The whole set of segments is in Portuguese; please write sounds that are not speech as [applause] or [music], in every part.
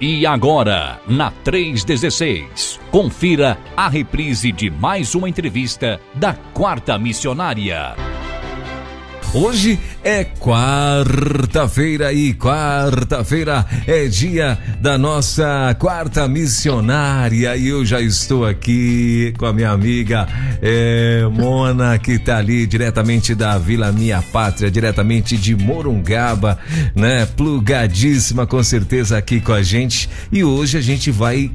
E agora, na 316, confira a reprise de mais uma entrevista da Quarta Missionária. Hoje é quarta-feira e quarta-feira é dia da nossa quarta missionária e eu já estou aqui com a minha amiga é, Mona que tá ali diretamente da Vila Minha Pátria, diretamente de Morungaba, né? Plugadíssima com certeza aqui com a gente e hoje a gente vai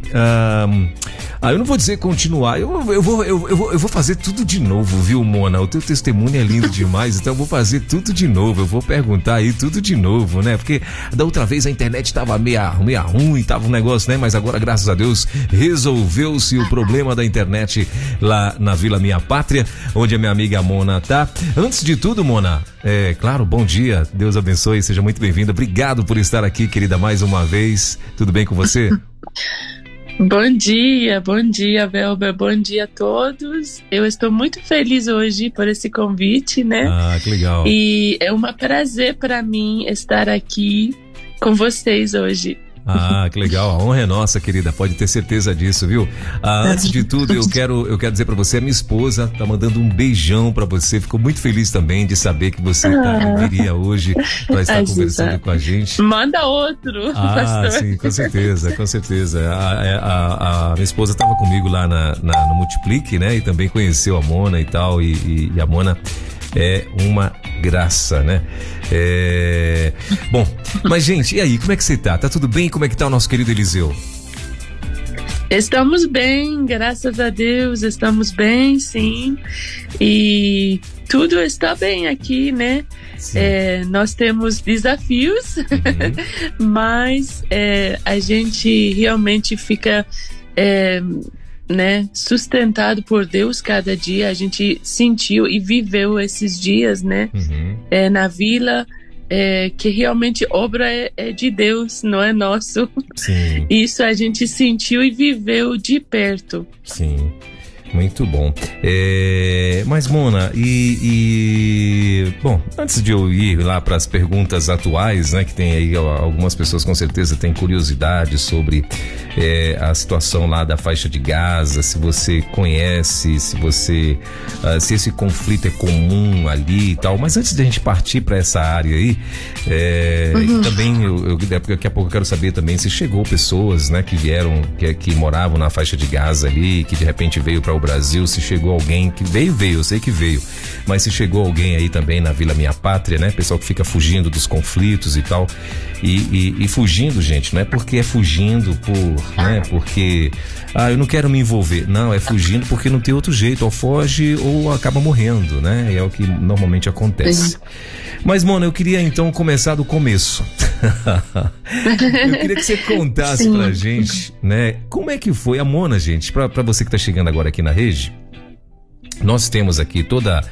ah, eu não vou dizer continuar, eu, eu, vou, eu, eu, vou, eu vou fazer tudo de novo, viu Mona? O teu testemunho é lindo demais, então eu vou fazer tudo de novo. Eu vou perguntar aí tudo de novo, né? Porque da outra vez a internet tava meia, meia ruim, tava um negócio, né? Mas agora, graças a Deus, resolveu-se o problema da internet lá na Vila Minha Pátria, onde a minha amiga Mona tá. Antes de tudo, Mona, é claro, bom dia, Deus abençoe, seja muito bem-vinda. Obrigado por estar aqui, querida, mais uma vez. Tudo bem com você? [laughs] Bom dia, bom dia, Velber, bom dia a todos. Eu estou muito feliz hoje por esse convite, né? Ah, que legal. E é um prazer para mim estar aqui com vocês hoje. Ah, que legal. A honra é nossa, querida. Pode ter certeza disso, viu? Ah, antes de tudo, eu [laughs] quero, eu quero dizer para você, a minha esposa tá mandando um beijão para você. Ficou muito feliz também de saber que você tá, ah. viria hoje para estar Ajuda. conversando com a gente. Manda outro. Ah, pastor. sim, com certeza, com certeza. A, a, a minha esposa estava comigo lá na, na, no Multiplique, né? E também conheceu a Mona e tal. e, e, e a Mona é uma graça, né? É... Bom, mas gente, e aí, como é que você tá? Tá tudo bem? Como é que tá o nosso querido Eliseu? Estamos bem, graças a Deus, estamos bem, sim. E tudo está bem aqui, né? É, nós temos desafios, uhum. [laughs] mas é, a gente realmente fica é, né, sustentado por Deus cada dia. A gente sentiu e viveu esses dias, né, uhum. é, na vila. É, que realmente obra é, é, de Deus, não é nosso. Sim. Isso a gente sentiu e viveu de perto. Sim. Muito bom. É, mas, Mona, e, e, Bom, antes de eu ir lá para as perguntas atuais, né? Que tem aí algumas pessoas com certeza têm curiosidade sobre é, a situação lá da faixa de Gaza, se você conhece, se você. Uh, se esse conflito é comum ali e tal. Mas antes de a gente partir para essa área aí, é, uhum. também eu, eu, daqui a pouco eu quero saber também se chegou pessoas, né, que vieram, que, que moravam na faixa de Gaza ali, que de repente veio para o Brasil, se chegou alguém que veio, veio, eu sei que veio, mas se chegou alguém aí também na Vila Minha Pátria, né? Pessoal que fica fugindo dos conflitos e tal. E, e, e fugindo, gente, não é porque é fugindo por, né? Porque, ah, eu não quero me envolver. Não, é fugindo porque não tem outro jeito. Ou foge ou acaba morrendo, né? É o que normalmente acontece. Mas, Mona, eu queria então começar do começo. [laughs] eu queria que você contasse Sim. pra gente, né? Como é que foi a Mona, gente, pra, pra você que tá chegando agora aqui na rede. Nós temos aqui toda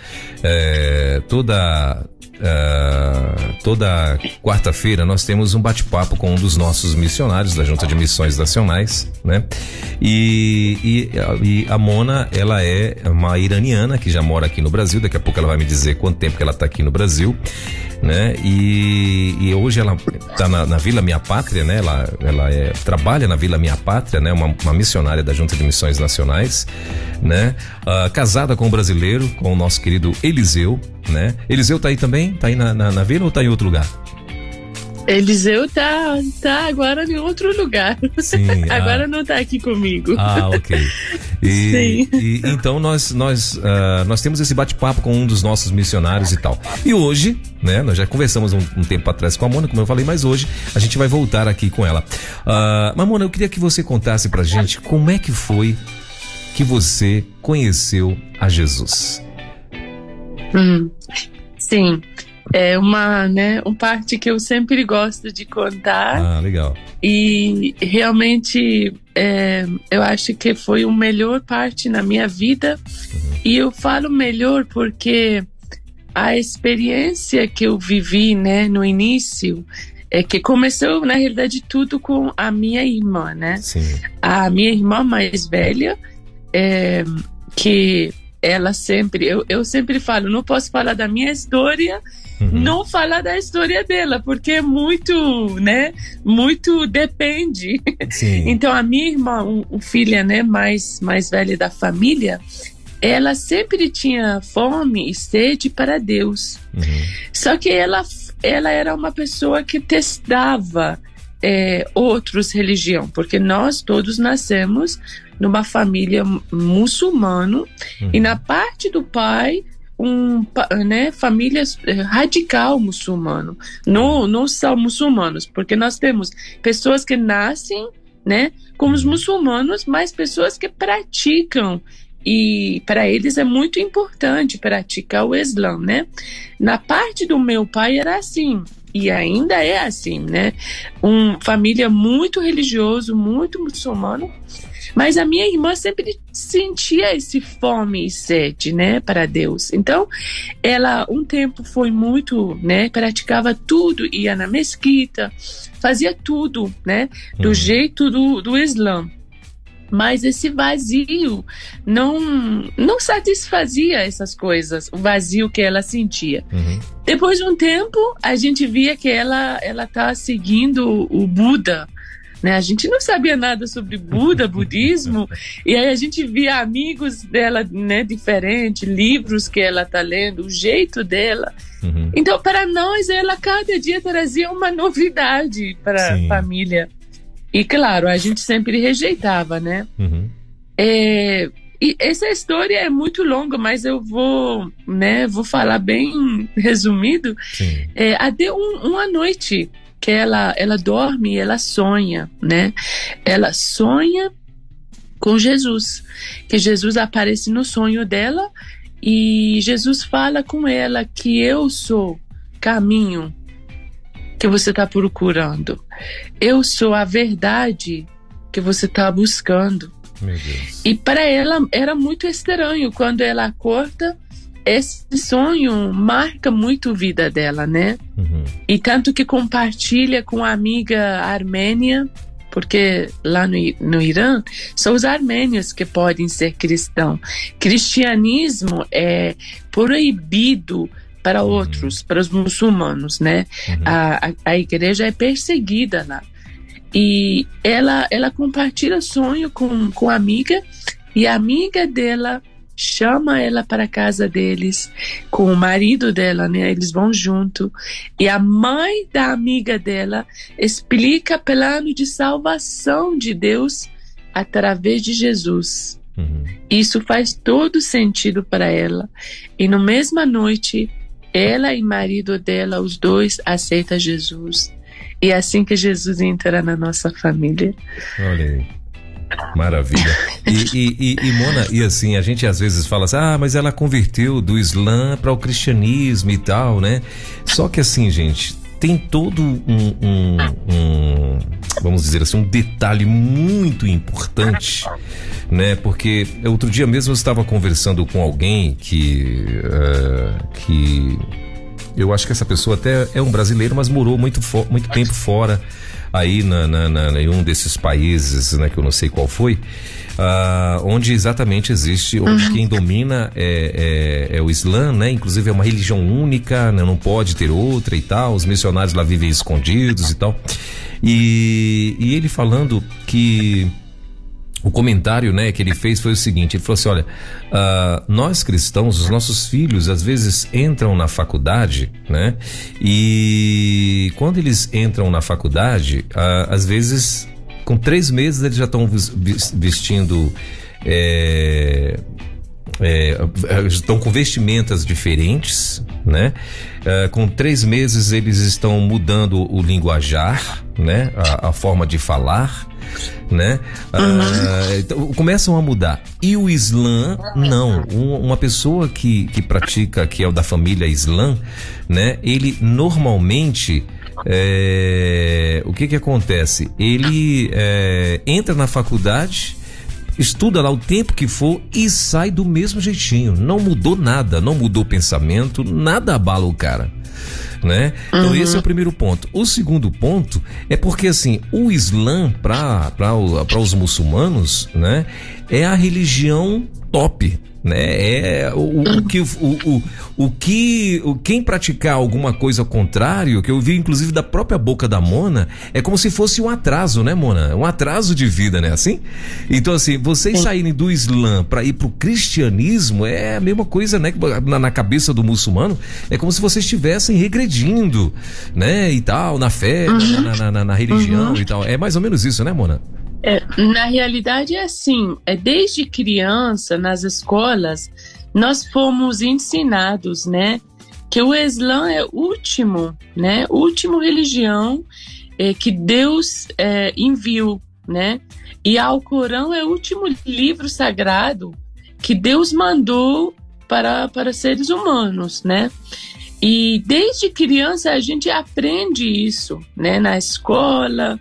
é, toda Uh, toda quarta-feira nós temos um bate-papo com um dos nossos missionários da Junta de Missões Nacionais, né? E, e, e, a Mona, ela é uma iraniana que já mora aqui no Brasil. Daqui a pouco ela vai me dizer quanto tempo que ela está aqui no Brasil, né? E, e hoje ela está na, na, Vila Minha Pátria, né? Ela, ela é, trabalha na Vila Minha Pátria, né? Uma, uma missionária da Junta de Missões Nacionais, né? Uh, casada com um brasileiro, com o nosso querido Eliseu, né? Eliseu tá aí também? Tá aí na, na, na vila ou tá em outro lugar? Eliseu tá, tá agora em outro lugar. Sim, [laughs] agora ah, não tá aqui comigo. Ah, ok. [laughs] E, Sim. E, então nós nós uh, nós temos esse bate-papo com um dos nossos missionários e tal. E hoje, né? Nós já conversamos um, um, tempo atrás com a Mona, como eu falei, mas hoje a gente vai voltar aqui com ela. Uh, Mamona, eu queria que você contasse pra gente como é que foi que você conheceu a Jesus. Hum, sim, é uma, né, um parte que eu sempre gosto de contar. Ah, legal. E realmente é, eu acho que foi o melhor parte na minha vida. Uhum. E eu falo melhor porque a experiência que eu vivi, né, no início, é que começou na realidade tudo com a minha irmã, né? Sim. A minha irmã mais velha, é, que ela sempre, eu, eu sempre falo, não posso falar da minha história, uhum. não falar da história dela, porque é muito, né, muito depende. Sim. [laughs] Então a minha irmã, um, filha, né, mais, mais velha da família, ela sempre tinha fome e sede para Deus. Uhum. Só que ela, ela era uma pessoa que testava é, outros religião, porque nós todos nascemos numa família muçulmano uhum. e na parte do pai um, né, família eh, radical muçulmano. Não, não são muçulmanos, porque nós temos pessoas que nascem, né, como os uhum. muçulmanos, mas pessoas que praticam e para eles é muito importante praticar o Islã, né? Na parte do meu pai era assim e ainda é assim, né? Uma família muito religioso, muito muçulmano, mas a minha irmã sempre sentia esse fome e sede, né, para Deus. Então, ela um tempo foi muito, né, praticava tudo, ia na mesquita, fazia tudo, né, do uhum. jeito do, do Islã mas esse vazio não não satisfazia essas coisas, o vazio que ela sentia. Uhum. Depois de um tempo, a gente via que ela ela tá seguindo o Buda, né? A gente não sabia nada sobre Buda, budismo, [laughs] e aí a gente via amigos dela, né, diferente, livros que ela tá lendo, o jeito dela. Uhum. Então, para nós, ela cada dia trazia uma novidade para a família. E claro, a gente sempre rejeitava, né? Uhum. É, e essa história é muito longa, mas eu vou, né, vou falar bem resumido. É, até um, uma noite que ela, ela dorme, ela sonha, né? Ela sonha com Jesus, que Jesus aparece no sonho dela e Jesus fala com ela que eu sou caminho, que você está procurando. Eu sou a verdade que você está buscando. E para ela era muito estranho quando ela acorda. Esse sonho marca muito a vida dela, né? Uhum. E tanto que compartilha com a amiga armênia, porque lá no, no Irã são os armênios que podem ser cristãos. Cristianismo é proibido para uhum. outros, para os muçulmanos, né? Uhum. A, a, a, igreja é perseguida lá. E ela, ela compartilha sonho com, com a amiga, e a amiga dela chama ela para a casa deles com o marido dela, né? Eles vão junto. E a mãe da amiga dela explica o plano de salvação de Deus através de Jesus. Uhum. Isso faz todo sentido para ela. E no mesma noite, ela e marido dela, os dois, aceitam Jesus. E é assim que Jesus entra na nossa família. Olha aí. Maravilha. E, e, e, e, Mona, e assim, a gente às vezes fala assim, ah, mas ela converteu do Islã para o cristianismo e tal, né? Só que assim, gente, tem todo um, um, um, vamos dizer assim, um detalhe muito importante, né? Porque outro dia mesmo eu estava conversando com alguém que, uh, que eu acho que essa pessoa até é um brasileiro, mas morou muito, muito tempo fora aí na, na, na, em um desses países, né, que eu não sei qual foi, uh, onde exatamente existe, onde uhum. quem domina é, é, é, o Islã, né? Inclusive é uma religião única, né, não pode ter outra e tal. Os missionários lá vivem escondidos e tal. E, e ele falando que o comentário né, que ele fez foi o seguinte: ele falou assim, olha, uh, nós cristãos, os nossos filhos às vezes entram na faculdade, né? E quando eles entram na faculdade, uh, às vezes com três meses eles já estão vestindo é, é, estão com vestimentas diferentes, né? É, com três meses eles estão mudando o linguajar, né? A, a forma de falar, né? Uhum. Ah, então, começam a mudar. E o Islã, não. Um, uma pessoa que, que pratica, que é da família Islã, né? Ele normalmente. É, o que que acontece? Ele é, entra na faculdade estuda lá o tempo que for e sai do mesmo jeitinho. Não mudou nada, não mudou o pensamento, nada abala o cara. Né? Então uhum. esse é o primeiro ponto. O segundo ponto é porque assim, o Islã para os muçulmanos, né, é a religião top né? É o, o que o, o, o que o, quem praticar alguma coisa ao contrário, que eu vi inclusive da própria boca da Mona, é como se fosse um atraso, né, Mona? Um atraso de vida, né? Assim. Então assim, vocês saírem do Islã para ir pro cristianismo é a mesma coisa, né? Na, na, cabeça do muçulmano é como se vocês estivessem regredindo, né? E tal, na fé, uhum. na, na, na, religião uhum. e tal. É mais ou menos isso, né, Mona? É, na realidade é assim, é desde criança nas escolas nós fomos ensinados, né, que o Islã é último, né, último religião é, que Deus é, enviou, né, e ao Corão é o último livro sagrado que Deus mandou para para seres humanos, né. E desde criança a gente aprende isso, né, na escola,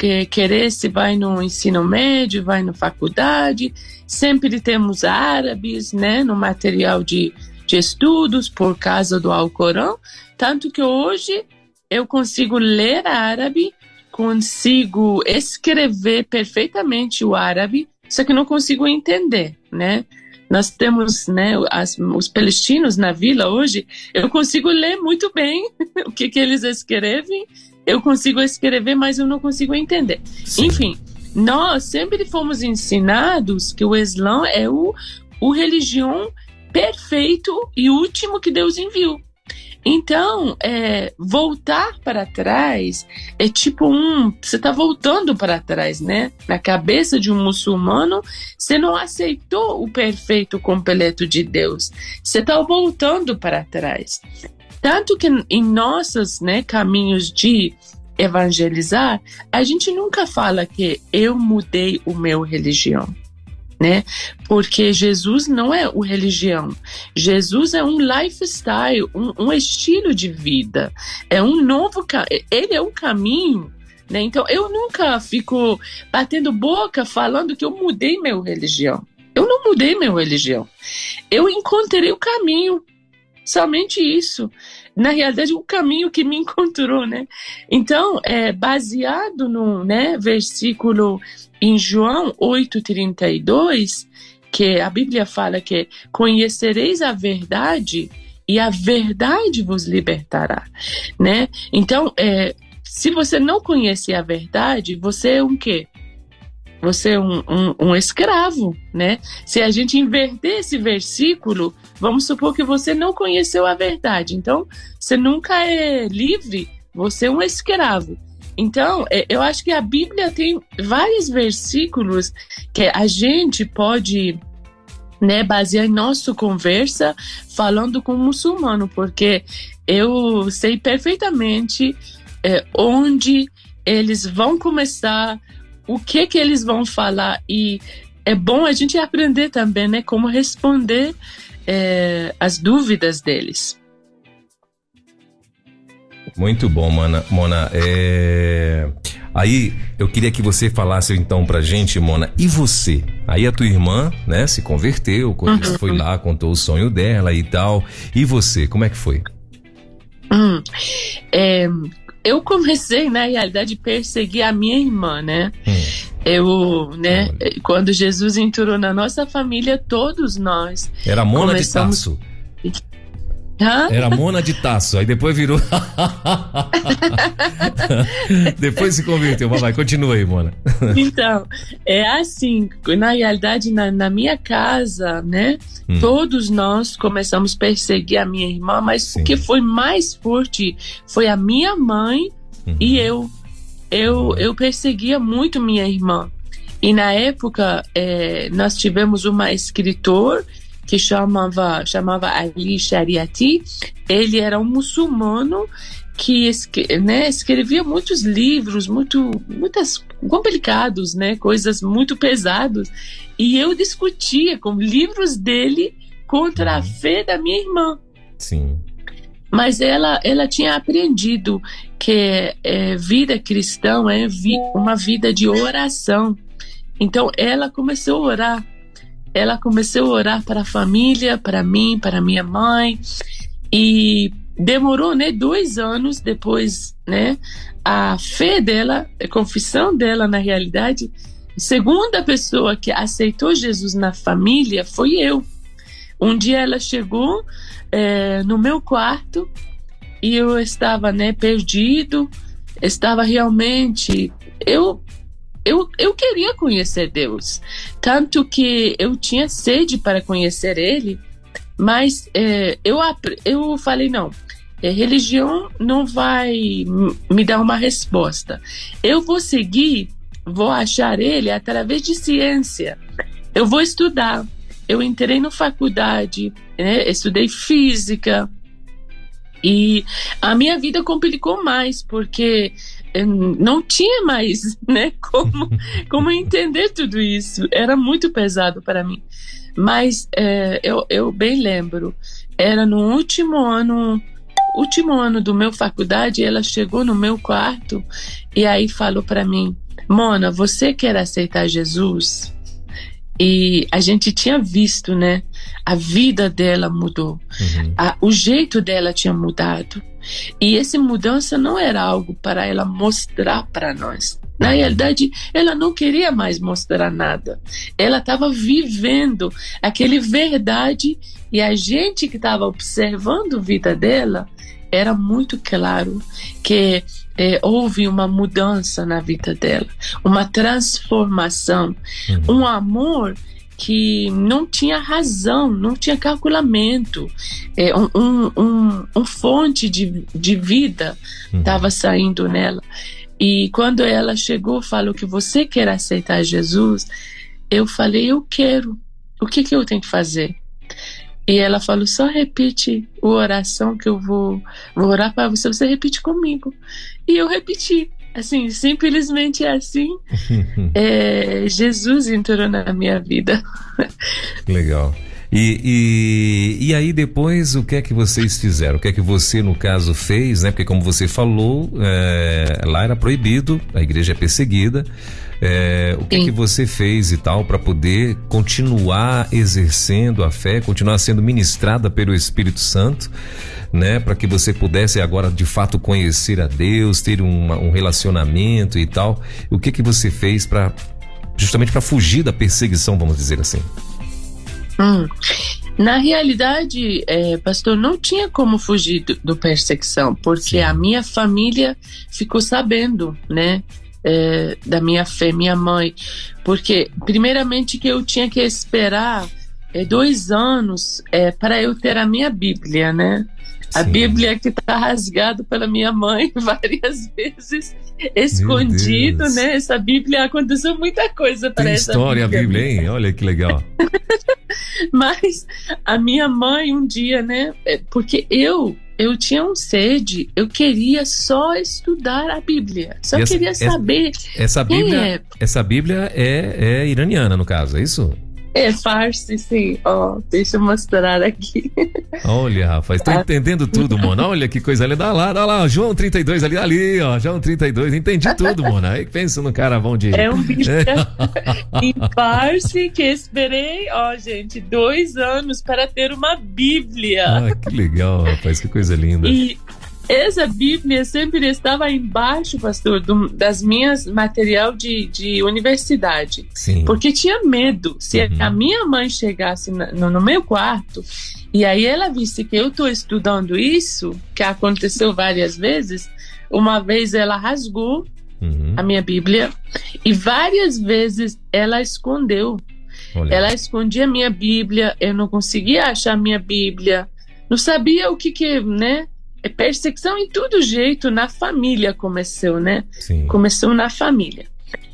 que querer se vai no ensino médio, vai na faculdade, sempre temos árabes, né, no material de, de estudos por causa do Alcorão, tanto que hoje eu consigo ler árabe, consigo escrever perfeitamente o árabe, só que não consigo entender, né? Nós temos, né, as, os palestinos na vila hoje, eu consigo ler muito bem [laughs] o que, que eles escrevem eu consigo escrever, mas eu não consigo entender. Sim. Enfim, nós sempre fomos ensinados que o Islã é o, o religião perfeito e último que Deus enviou. Então, é, voltar para trás é tipo um. Você está voltando para trás, né? Na cabeça de um muçulmano, você não aceitou o perfeito completo de Deus. Você está voltando para trás. Tanto que em nossos né, caminhos de evangelizar, a gente nunca fala que eu mudei o meu religião. Né? Porque Jesus não é o religião. Jesus é um lifestyle, um, um estilo de vida. É um novo, ele é um caminho né? Então eu nunca fico batendo boca falando que eu mudei meu religião. Eu não mudei meu religião. Eu encontrei o caminho. Somente isso. Na realidade, o caminho que me [laughs] encontrou, né? Então, é, baseado no né, versículo em João 8,32, que a Bíblia fala que conhecereis a verdade e a verdade vos libertará, né? Então, é, se você não conhece a verdade, você é um quê? Você é um, um, um, escravo, né? Se a gente inverter esse versículo, vamos supor que você não conheceu a verdade. Então, você nunca é livre, você é um escravo. Então, é, eu acho que a Bíblia tem vários versículos que a gente pode né, basear em nossa conversa falando com o muçulmano, porque eu sei perfeitamente é, onde eles vão começar o que que eles vão falar e é bom a gente aprender também, né, como responder é, as dúvidas deles. Muito bom, Mona. Mona, é... aí eu queria que você falasse então pra gente, Mona, e você? Aí a tua irmã, né, se converteu, uhum. foi lá, contou o sonho dela e tal. E você, como é que foi? Hum, é, eu comecei, na realidade, a perseguir a minha irmã, né? Hum. Eu, né, quando Jesus entrou na nossa família, todos nós. Era Mona começamos... de Tasso. Hã? Era Mona de Taço, aí depois virou. [laughs] depois se converteu, mas vai, continua aí, Mona. então, é assim, na realidade, na, na minha casa, né, hum. todos nós começamos a perseguir a minha irmã, mas Sim. o que foi mais forte foi a minha mãe uhum. e eu. Eu, eu perseguia muito minha irmã. E na época, é, nós tivemos uma escritor que chamava, chamava Ali Shariati. Ele era um muçulmano que né, escrevia muitos livros, muito, muitas complicados, né, coisas muito pesadas. E eu discutia com livros dele contra a uhum. fé da minha irmã. Sim. Mas ela, ela tinha aprendido que é, vida cristã é vi, uma vida de oração. Então ela começou a orar ela começou a orar para a família, para mim, para minha mãe, e demorou, né, dois anos depois, né, a fé dela, a confissão dela na realidade, segunda pessoa que aceitou Jesus na família foi eu. Um dia ela chegou é, no meu quarto e eu estava né, perdido, estava realmente. Eu, eu, eu queria conhecer Deus, tanto que eu tinha sede para conhecer Ele, mas é, eu, eu falei: não, é, religião não vai me dar uma resposta. Eu vou seguir, vou achar Ele através de ciência. Eu vou estudar. Eu entrei na faculdade, né, estudei física, e a minha vida complicou mais, porque não tinha mais [laughs] né, como, como entender tudo isso. Era muito pesado para mim. Mas é, eu, eu bem lembro, era no último ano último ano do meu faculdade, ela chegou no meu quarto e aí falou para mim: Mona, você quer aceitar Jesus? E a gente tinha visto, né? A vida dela mudou. Uhum. A, o jeito dela tinha mudado. E essa mudança não era algo para ela mostrar para nós. Na realidade, ela não queria mais mostrar nada. Ela estava vivendo aquele verdade e a gente que estava observando a vida dela era muito claro que é, houve uma mudança na vida dela, uma transformação, uhum. um amor que não tinha razão, não tinha calculamento, é, um, um, um, um fonte de, de vida estava uhum. saindo nela. E quando ela chegou, falou que você quer aceitar Jesus, eu falei, eu quero. O que, que eu tenho que fazer? E ela falou: só repite a oração que eu vou, vou orar para você, você repite comigo. E eu repeti. Assim, simplesmente assim, [laughs] é, Jesus entrou na minha vida. Legal. E, e, e, aí depois o que é que vocês fizeram? O que é que você no caso fez, né? Porque como você falou, é, lá era proibido, a igreja é perseguida. É, o que, é que você fez e tal para poder continuar exercendo a fé, continuar sendo ministrada pelo Espírito Santo, né? Para que você pudesse agora de fato conhecer a Deus, ter uma, um relacionamento e tal. O que que você fez para justamente para fugir da perseguição, vamos dizer assim? Hum. Na realidade, é, pastor, não tinha como fugir do, do perseguição, porque Sim. a minha família ficou sabendo, né? É, da minha fé, minha mãe, porque primeiramente que eu tinha que esperar é, dois anos é, para eu ter a minha Bíblia, né? A Sim. Bíblia que está rasgada pela minha mãe [laughs] várias vezes, escondido, né? Essa Bíblia aconteceu muita coisa para essa história Bíblia. a Bíblia, hein? Olha que legal. [laughs] [laughs] Mas a minha mãe um dia, né? É, porque eu eu tinha um sede, eu queria só estudar a Bíblia, só essa, queria saber. Essa, essa Bíblia, é. essa Bíblia é, é iraniana, no caso, é isso? É farsi, sim. Ó, oh, deixa eu mostrar aqui. Olha, rapaz, tô entendendo tudo, Mona. Olha que coisa linda. Olha lá, olha lá, João 32 ali, ali, ó. João 32. Entendi tudo, Mona. Aí pensa no cara bom de. É um Bíblia [laughs] [laughs] em farsi que esperei, ó, gente, dois anos para ter uma Bíblia. Ah, que legal, rapaz, que coisa linda. E essa Bíblia sempre estava embaixo, pastor, do, das minhas material de, de universidade. Sim. Porque tinha medo. Se uhum. a minha mãe chegasse no, no, meu quarto e aí ela visse que eu estou estudando isso, que aconteceu várias vezes, uma vez ela rasgou uhum. a minha Bíblia e várias vezes ela escondeu. Olha. Ela escondia a minha Bíblia, eu não conseguia achar a minha Bíblia, não sabia o que que, né? É perseguição em todo jeito na família começou, né? Sim. Começou na família.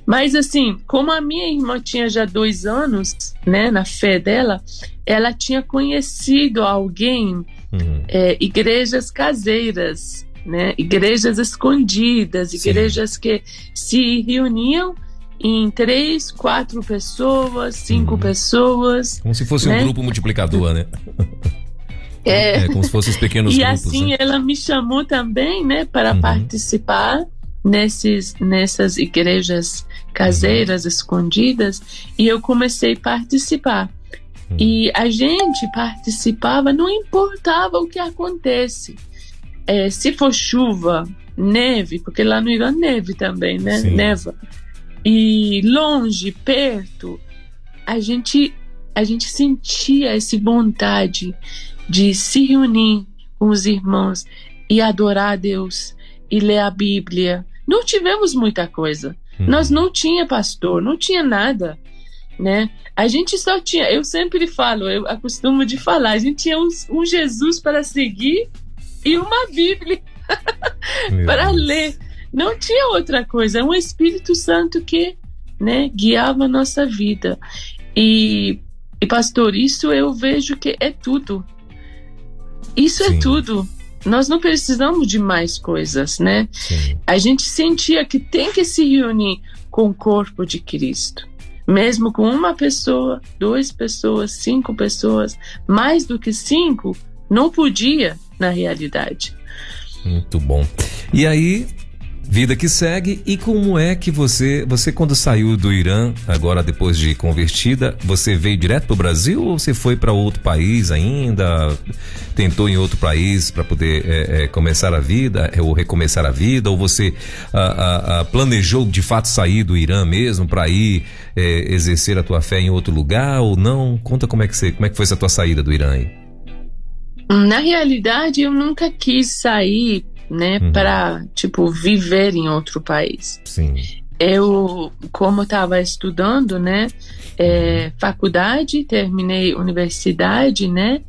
Mas assim, como a minha irmã tinha já dois anos, né, na fé dela, ela tinha conhecido alguém, uhum. é, igrejas caseiras, né, igrejas escondidas, igrejas Sim. que se reuniam em três, quatro pessoas, cinco uhum. pessoas. Como se fosse né? um grupo multiplicador, né? [laughs] É. é como se fossem os pequenos e grupos. E assim né? ela me chamou também, né, para uhum. participar nesses, nessas igrejas caseiras uhum. escondidas e eu comecei a participar. Uhum. E a gente participava, não importava o que acontece. É, se for chuva, neve, porque lá no Irã neve também, né? Sim. Neva. E longe, perto, a gente a gente sentia essa vontade de se reunir com os irmãos e adorar a Deus e ler a Bíblia. Não tivemos muita coisa. Uhum. Nós não tinha pastor, não tinha nada, né? A gente só tinha, eu sempre falo, eu acostumo de falar, a gente tinha um, um Jesus para seguir e uma Bíblia [laughs] para ler. Não tinha outra coisa, é um Espírito Santo que, né, guiava a nossa vida. E, e pastor, isso eu vejo que é tudo. Isso é Sim. é tudo. Nós não precisamos de mais coisas, né? Sim. A gente sentia que tem que se reunir com o corpo de Cristo. Mesmo com uma pessoa, duas pessoas, cinco pessoas, mais do que cinco, não podia na realidade. Muito bom. E aí, Vida que segue e como é que você, você quando saiu do Irã, agora depois de convertida, você veio direto para o Brasil ou você foi para outro país ainda? Tentou em outro país para poder é, é, começar a vida ou recomeçar a vida? Ou você a, a, a planejou de fato sair do Irã mesmo para ir é, exercer a tua fé em outro lugar ou não? Conta como é que você, como é que foi essa tua saída do Irã aí? Na realidade, eu nunca quis sair né, uhum. para tipo viver em outro país. Sim. Eu, como estava estudando, né, é, faculdade, terminei universidade, né,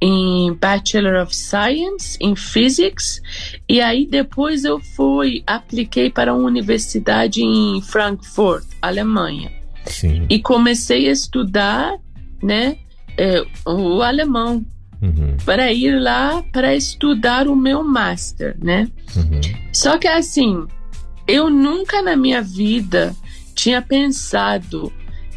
em Bachelor of Science em Physics e aí depois eu fui apliquei para uma universidade em Frankfurt, Alemanha. Sim. E comecei a estudar, né, é, o alemão uhum. para ir lá para estudar o meu master, né? Uhum. Só que assim, eu nunca na minha vida tinha pensado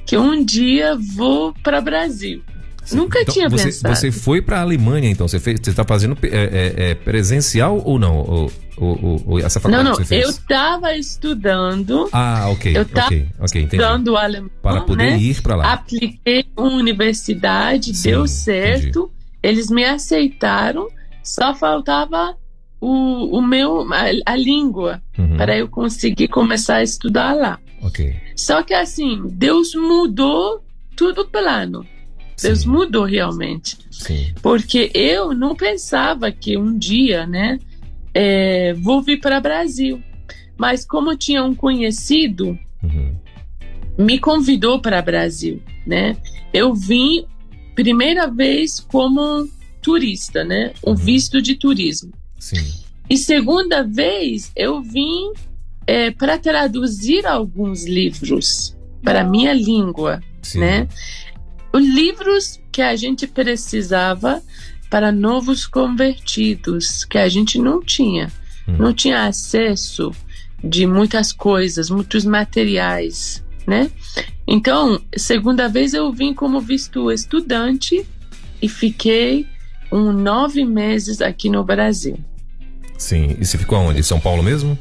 que um dia vou para Brasil. Sim. Nunca então, tinha você, pensado. Você foi para a Alemanha, então? Você está fazendo é, é, é, presencial ou não? Ou, ou, ou, essa faculdade não, não. Eu estava estudando. Ah, ok. Eu estava okay, okay, estudando alemão. Para poder né? ir para lá. Apliquei uma universidade, Sim, deu certo. Entendi. Eles me aceitaram, só faltava o, o meu a, a língua uhum. para eu conseguir começar a estudar lá. Okay. Só que assim, Deus mudou tudo o plano. Sim. Deus mudou realmente. Sim. Porque eu não pensava que um dia, né, é, vou vir para o Brasil. Mas como tinha um conhecido, uhum. me convidou para o Brasil, né? Eu vim primeira vez como turista, né? Um uhum. visto de turismo. Sim. E segunda vez eu vim é, para traduzir alguns livros para a minha língua, Sim. né? Os livros que a gente precisava para novos convertidos, que a gente não tinha. Uhum. Não tinha acesso de muitas coisas, muitos materiais, né? Então, segunda vez eu vim como visto estudante e fiquei um nove meses aqui no Brasil. Sim, e você ficou onde? Em São Paulo mesmo?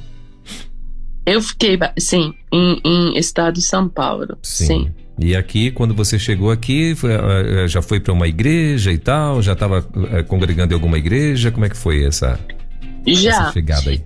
Eu fiquei, sim, em, em estado de São Paulo. Sim. sim. E aqui, quando você chegou aqui, foi, eh, já foi para uma igreja e tal? Já estava eh, congregando em alguma igreja? Como é que foi essa? Já.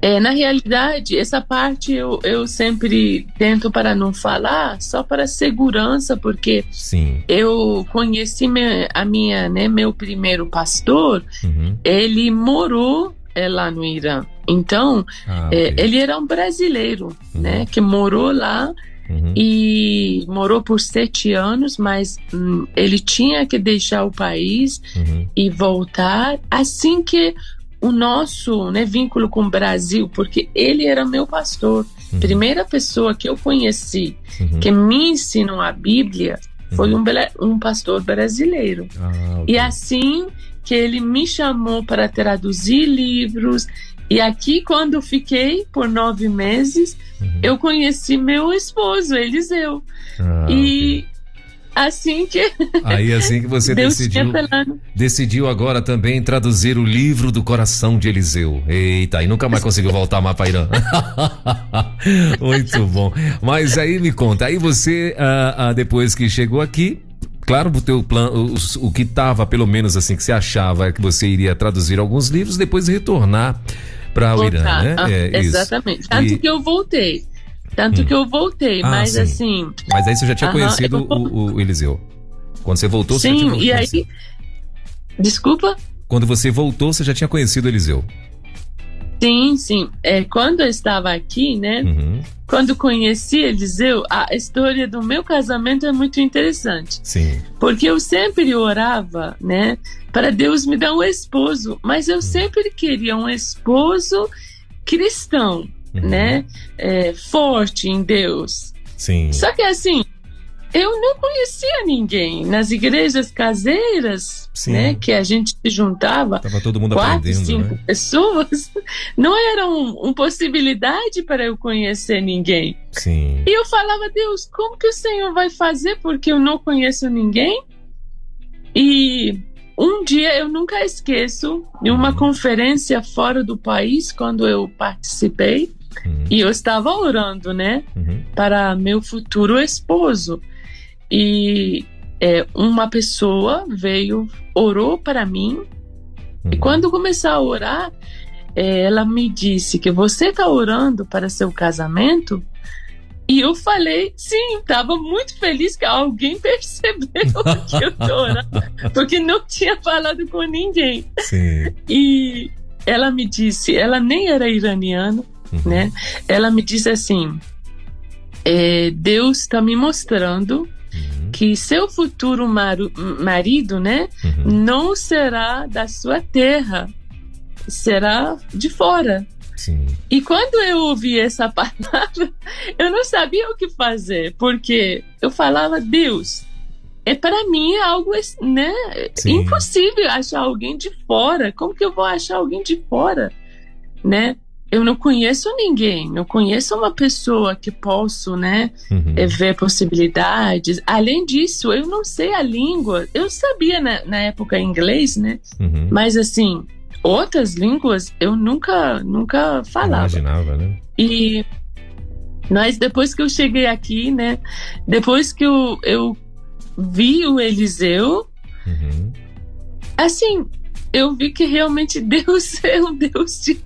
É, na realidade, essa parte eu, eu sempre tento para não falar, só para segurança, porque Sim. eu conheci me, a minha, né, meu primeiro pastor, uhum. ele morou é, lá no Irã. Então, ah, é, ele era um brasileiro, uhum. né, que morou lá Uhum. e morou por sete anos, mas hum, ele tinha que deixar o país uhum. e voltar assim que o nosso né, vínculo com o Brasil, porque ele era meu pastor. Uhum. Primeira pessoa que eu conheci uhum. que me ensinou a Bíblia foi uhum. um, um pastor brasileiro. Ah, okay. E assim que ele me chamou para traduzir livros. E aqui, quando fiquei por nove meses, uhum. eu conheci meu esposo, Eliseu. Ah, e okay assim que. Aí assim que você Deus decidiu. Decidiu agora também traduzir o livro do coração de Eliseu. Eita, e nunca mais conseguiu voltar a Mapairã. [laughs] Muito bom. Mas aí me conta, aí você, ah, ah, depois que chegou aqui, Claro, o teu plano, o, o que estava, pelo menos assim, que você achava que você iria traduzir alguns livros, depois retornar para o Irã, né? Ah, é, exatamente. Tanto e... que eu voltei. Tanto hum. que eu voltei, ah, mas sim. assim. Mas aí você já tinha conhecido o, o, Eliseu? Quando você voltou, Sim, você já tinha e aí. Desculpa? Quando você voltou, você já tinha conhecido Eliseu. Sim, sim. É, quando eu estava aqui, né? Uhum. Quando conheci Eliseu, a história do meu casamento é muito interessante. Sim. Porque eu sempre orava, né? Para Deus me dar um esposo. Mas eu sempre queria um esposo cristão, Uhum. né? É, forte em Deus. Sim. Só que assim, eu não conhecia ninguém nas igrejas caseiras, Sim. né? Que a gente se juntava Tava todo mundo quatro, aprendendo, cinco né? pessoas, [laughs] não era um, uma possibilidade para eu conhecer ninguém. Sim. E eu falava, Deus, como que o Senhor vai fazer porque eu não conheço ninguém? E um dia eu nunca esqueço, em uma Uhum. conferência fora do país, quando eu participei, Uhum. e eu estava orando, né? Uhum. para meu futuro esposo. E é, uma pessoa veio, orou para mim, e Uhum. quando começar a orar, é, ela me disse que você está orando para seu casamento. E eu falei, sim, estava muito feliz que alguém [laughs] percebeu que eu tô orando, porque não tinha falado com ninguém. Sim. E ela me disse, ela nem era iraniana, Uhum. né? Ela me disse assim: é, Deus está me mostrando Uhum. que seu futuro maru- marido, né, Uhum. não será da sua terra, será de fora. Sim. E quando eu ouvi essa [laughs] palavra, eu não sabia o que fazer, porque eu falava, Deus, é para mim é algo né, Sim. impossível achar alguém de fora. Como que eu vou achar alguém de fora, né? Eu não conheço ninguém, não conheço uma pessoa que posso, né, Uhum. é, ver possibilidades. Além disso, eu não sei a língua. Eu sabia na, na época inglês, né? Uhum. Mas assim, outras línguas eu nunca, nunca falava. Imaginava, né? E mas depois que eu cheguei aqui, né? Depois que eu, eu vi o Eliseu, Uhum. assim, eu vi que realmente [laughs] Deus é um Deus de,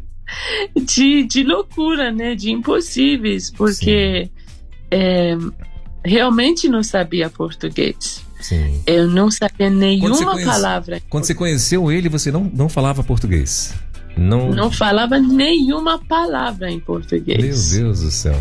de, de loucura, né? De impossíveis, porque é, realmente não sabia português. Sim. Eu não sabia Quando nenhuma conhece- palavra. Quando você conheceu ele, você não, não falava português. Não. Não falava nenhuma palavra em português. Meu Deus do céu.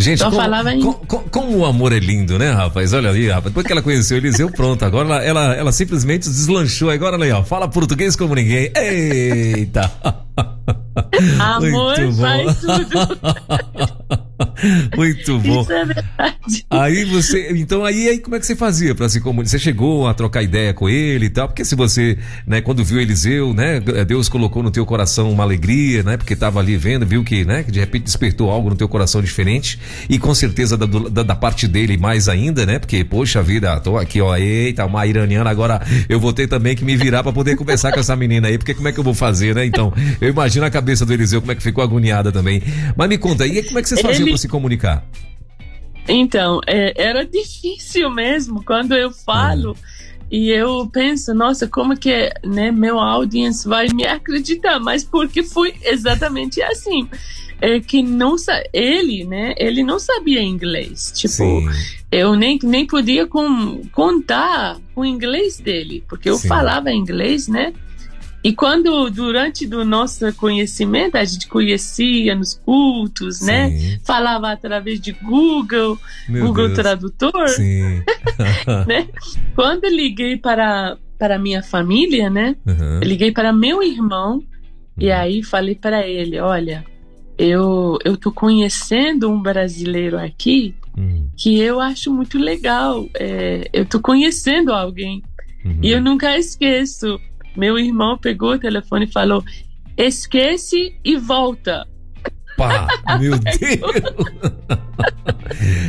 Gente, Só como, falava em- co- co- como o amor é lindo, né, rapaz? Olha ali, rapaz. Depois que ela conheceu o Eliseu, pronto. Agora ela, ela, ela simplesmente deslanchou. Agora, olha aí, ó. Fala português como ninguém. Eita! [laughs] Amor faz tudo. [laughs] [laughs] Muito bom. Isso é verdade. Aí você, então aí, aí como é que você fazia para se comunicar? Você chegou a trocar ideia com ele e tal? Porque se você, né, quando viu Eliseu, né, Deus colocou no teu coração uma alegria, né, porque tava ali vendo, viu que, né, que de repente despertou algo no teu coração diferente e com certeza da, da, da parte dele mais ainda, né? Porque poxa vida, tô aqui, ó, eita, uma iraniana agora eu vou ter também que me virar para poder conversar com essa menina aí, porque como é que eu vou fazer, né? Então, eu imagino a cabeça do Eliseu como é que ficou agoniada também. Mas me conta, e aí como é que vocês faziam Ele- para se comunicar? Então, é, era difícil mesmo quando eu falo e eu penso, nossa, como que né, meu audience vai me acreditar? Mas porque foi exatamente assim. É que não ele, né? Ele não sabia inglês. Tipo, Sim. eu nem, nem podia com, contar com o inglês dele, porque eu Sim. falava inglês, né? E quando, durante do nosso conhecimento, a gente conhecia nos cultos, né? Sim. Falava através de Google, Meu Google Deus. Tradutor. Sim. [laughs] Né? Quando liguei para, para minha família, né? Uhum. Liguei para meu irmão e Uhum. aí falei para ele, olha, eu eu tô conhecendo um brasileiro aqui Uhum. que eu acho muito legal. É, eu tô conhecendo alguém Uhum. e eu nunca esqueço. Meu irmão pegou o telefone e falou: esquece e volta. Pá, [laughs] meu Deus!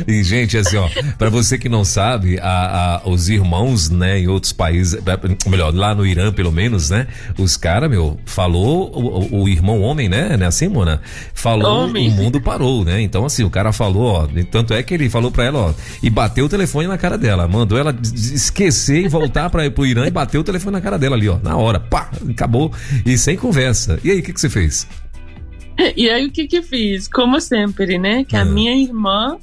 e, gente, assim, ó, pra você que não sabe, a, a- os irmãos, né, em outros países, é, melhor, lá no Irã, pelo menos, né, os caras, meu, falou, o, o- o irmão homem, né, né, assim, Mona? Falou, Homem. o mundo parou, né? Então, assim, o cara falou, ó, tanto é que ele falou pra ela, ó, e bateu o telefone na cara dela, mandou ela esquecer e voltar pra, pro Irã e bateu o telefone na cara dela ali, ó, na hora, pá, acabou, e sem conversa. E aí, o que que você fez? [laughs] E aí o que que fiz? Como sempre, né? Que a Ah. minha irmã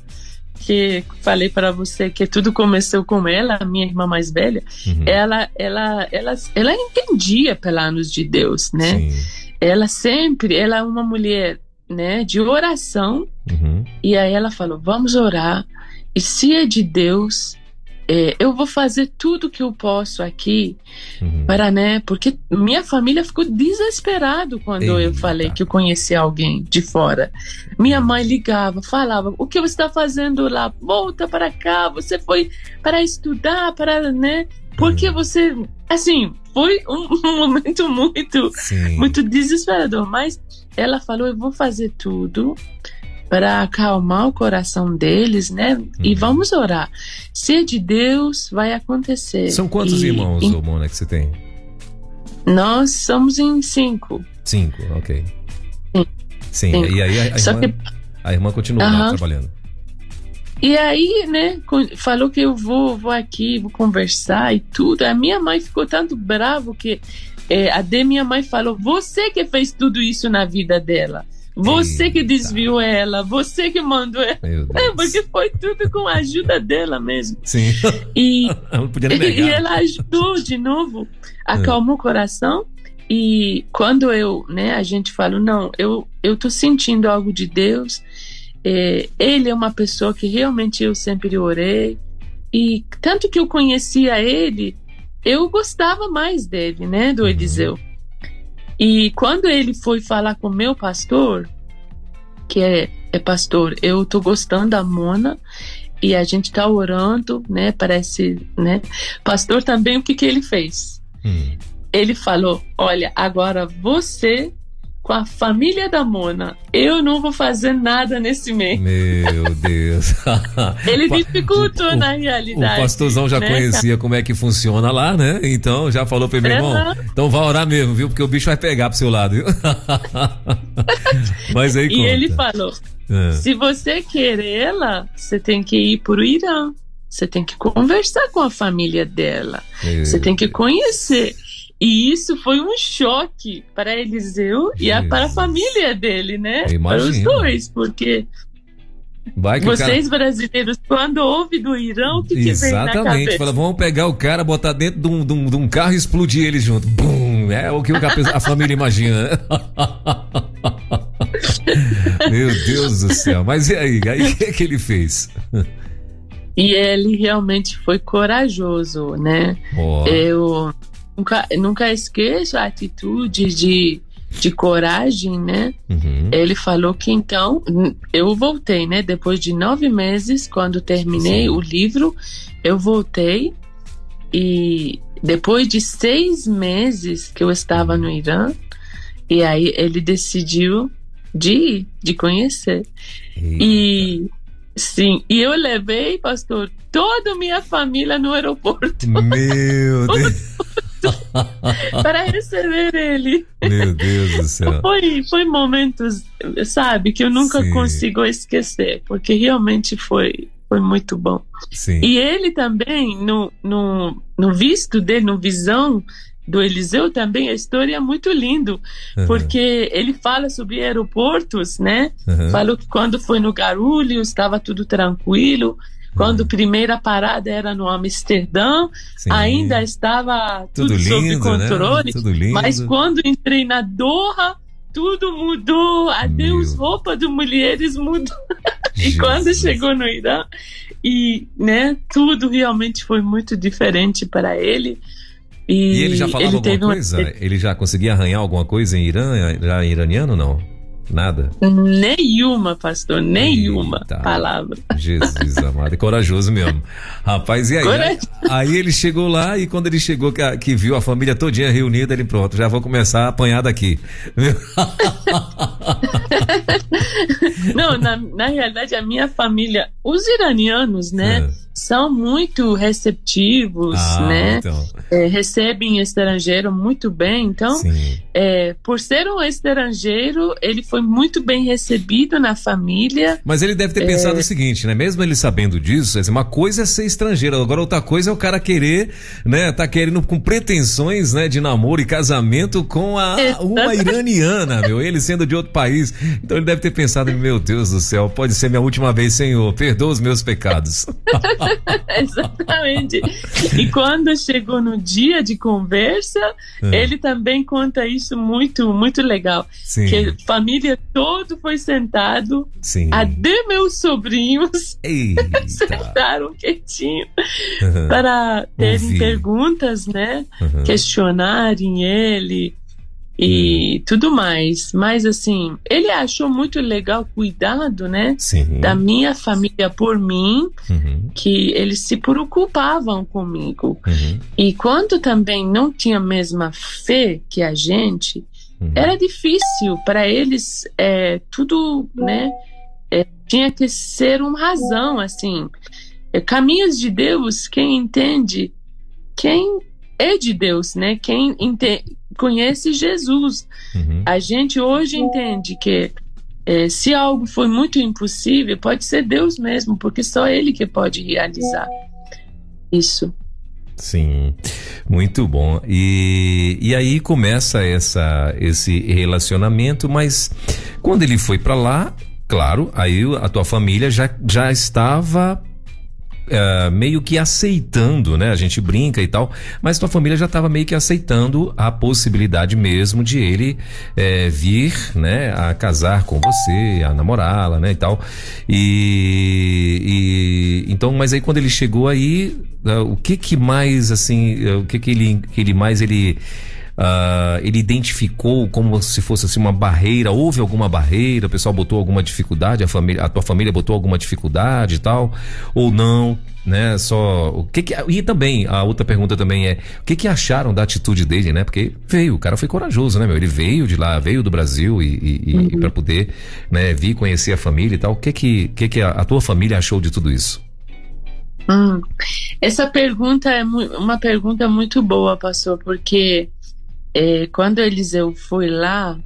que falei para você que tudo começou com ela, a minha irmã mais velha. Uhum. Ela, ela, ela, ela entendia planos de Deus, né? Sim. Ela sempre, ela é uma mulher, né, de oração. Uhum. E aí ela falou: vamos orar. E se é de Deus, é, eu vou fazer tudo que eu posso aqui uhum. para, né? Porque minha família ficou desesperado quando Eita. eu falei que eu conhecia alguém de fora. Minha mãe ligava, falava: o que você está fazendo lá? Volta para cá. Você foi para estudar, para, né? Porque uhum. você, assim, foi um, [laughs] um momento muito, Sim. muito desesperador. Mas ela falou: eu vou fazer tudo para acalmar o coração deles, né? Uhum. E vamos orar. Se é de Deus, vai acontecer. São quantos e, irmãos, em... Mona, que você tem? Nós somos em cinco. Cinco, ok. Sim. Sim. Cinco. E aí a, a irmã, que... a irmã continua uhum. lá trabalhando. E aí, né, falou que eu vou, vou aqui, vou conversar e tudo. A minha mãe ficou tanto bravo que é, a de minha mãe falou: Você que fez tudo isso na vida dela. Você Eita. que desviou ela, você que mandou ela. É, porque foi tudo com a ajuda dela mesmo. Sim. E, [laughs] e ela ajudou de novo, acalmou é. o coração. E quando eu, né, a gente fala, não, eu, eu tô sentindo algo de Deus. É, ele é uma pessoa que realmente eu sempre orei. E tanto que eu conhecia ele, eu gostava mais dele, né, do uhum. E quando ele foi falar com meu pastor, que é, é pastor, eu tô gostando da Mona e a gente tá orando, né? Parece, né? Pastor também, o que que ele fez? Hum. Ele falou: Olha, agora você com a família da Mona. Eu não vou fazer nada nesse mês. Meu [laughs] Deus. Ele dificultou na realidade. O pastorzão já né? conhecia como é que funciona lá, né? Então já falou para meu irmão. Então vá orar mesmo, viu? Porque o bicho vai pegar pro seu lado, viu? [laughs] Mas aí E ele falou: é. se você querê-la, você tem que ir pro Irã. Você tem que conversar com a família dela. Meu você tem que conhecer. E isso foi um choque para Eliseu Jesus. e para a família dele, né? Para os dois, porque vocês cara... brasileiros, quando ouve do Irã, o que, que vem na cabeça? Fala, vamos pegar o cara, botar dentro de um, de um, de um carro e explodir ele junto. Bum! É o que a, a família imagina. Né? [laughs] Meu Deus do céu. Mas e aí? Aí o que, que ele fez? E ele realmente foi corajoso, né? Oh. Eu nunca, nunca esqueço a atitude de, de coragem, né? Uhum. Ele falou que então eu voltei, né? Depois de nove meses, quando terminei Sim. o livro, eu voltei e depois de seis meses que eu estava no Irã, e aí ele decidiu de ir, de conhecer. Eita. E sim, e eu levei, pastor, toda a minha família no aeroporto. Meu [laughs] Deus. [laughs] para receber ele. Meu Deus do céu. Foi, foi momentos, sabe, que eu nunca Sim. consigo esquecer, porque realmente foi, foi muito bom. Sim. E ele também, no, no, no visto dele, no visão do Eliseu também, a história é muito lindo, uhum. porque ele fala sobre aeroportos, né? Uhum. Falou que quando foi no Garulhos estava tudo tranquilo, quando a primeira parada era no Amsterdã, Sim. ainda estava tudo, tudo lindo, sob né? controle. Né? Mas quando entrei na Doha, tudo mudou. Adeus, Meu. roupa de mulheres mudou. [laughs] e quando chegou no Irã, e né, tudo realmente foi muito diferente para ele. E, e ele já falava ele alguma coisa? Uma... Ele já conseguia arranhar alguma coisa em Irã, já iraniano não? Nada? Nenhuma, pastor, nenhuma Eita, palavra. Jesus amado, é corajoso mesmo. Rapaz, e aí? Aí, aí ele chegou lá e quando ele chegou, que, que, viu a família todinha reunida, ele pronto, já vou começar a apanhar daqui. [laughs] Não, na, na realidade, a minha família, os iranianos, né? É são muito receptivos, Ah, né? então. É, recebem estrangeiro muito bem. Então, é, por ser um estrangeiro, ele foi muito bem recebido na família. Mas ele deve ter pensado o seguinte, né? Mesmo ele sabendo disso, assim, uma coisa é ser estrangeiro, agora outra coisa é o cara querer, né? Tá querendo com pretensões, né? De namoro e casamento com a, uma iraniana, meu. Ele sendo de outro país. Então ele deve ter pensado, meu Deus do céu, pode ser minha última vez, Senhor. Perdoa os meus pecados. [laughs] [laughs] Exatamente. E quando chegou no dia de conversa, É. ele também conta isso muito, muito legal. Sim. Que a família todo foi sentado, Sim. até meus sobrinhos Eita. [laughs] sentaram quietinho Uhum. para terem Ouvir. perguntas, né? Uhum. Questionarem ele e tudo mais. Mas assim, ele achou muito legal o cuidado, né? Sim. Da minha família por mim, Uhum. que eles se preocupavam comigo. Uhum. E quando também não tinha a mesma fé que a gente, Uhum. era difícil para eles é, tudo, né? é, tinha que ser uma razão, assim. É, caminhos de Deus, quem entende, quem é de Deus, né? Quem ente- conhece Jesus. Uhum. A gente hoje entende que é, se algo foi muito impossível, pode ser Deus mesmo, porque só Ele que pode realizar isso. Sim, muito bom. E, e aí começa essa, esse relacionamento, mas quando ele foi pra lá, claro, aí a tua família já, já estava eh, meio que aceitando, né? A gente brinca e tal, mas tua família já estava meio que aceitando a possibilidade mesmo de ele eh, vir, né, a casar com você, a namorá-la, né, e tal. E, e- então, mas aí quando ele chegou aí, eh, o que que mais assim, o que que ele, que ele mais ele ah, ele identificou como se fosse assim uma barreira, houve alguma barreira, o pessoal botou alguma dificuldade, a família, a tua família botou alguma dificuldade e tal, ou não, né? Só o que que e também a outra pergunta também é o que que acharam da atitude dele, né? Porque veio, o cara foi corajoso, né, meu? Ele veio de lá, veio do Brasil e, e, e para poder, né, vir conhecer a família e tal. O que que, que que a, a tua família achou de tudo isso? Hum, Essa pergunta é uma pergunta muito boa, pastor, porque é, quando Eliseu foi lá,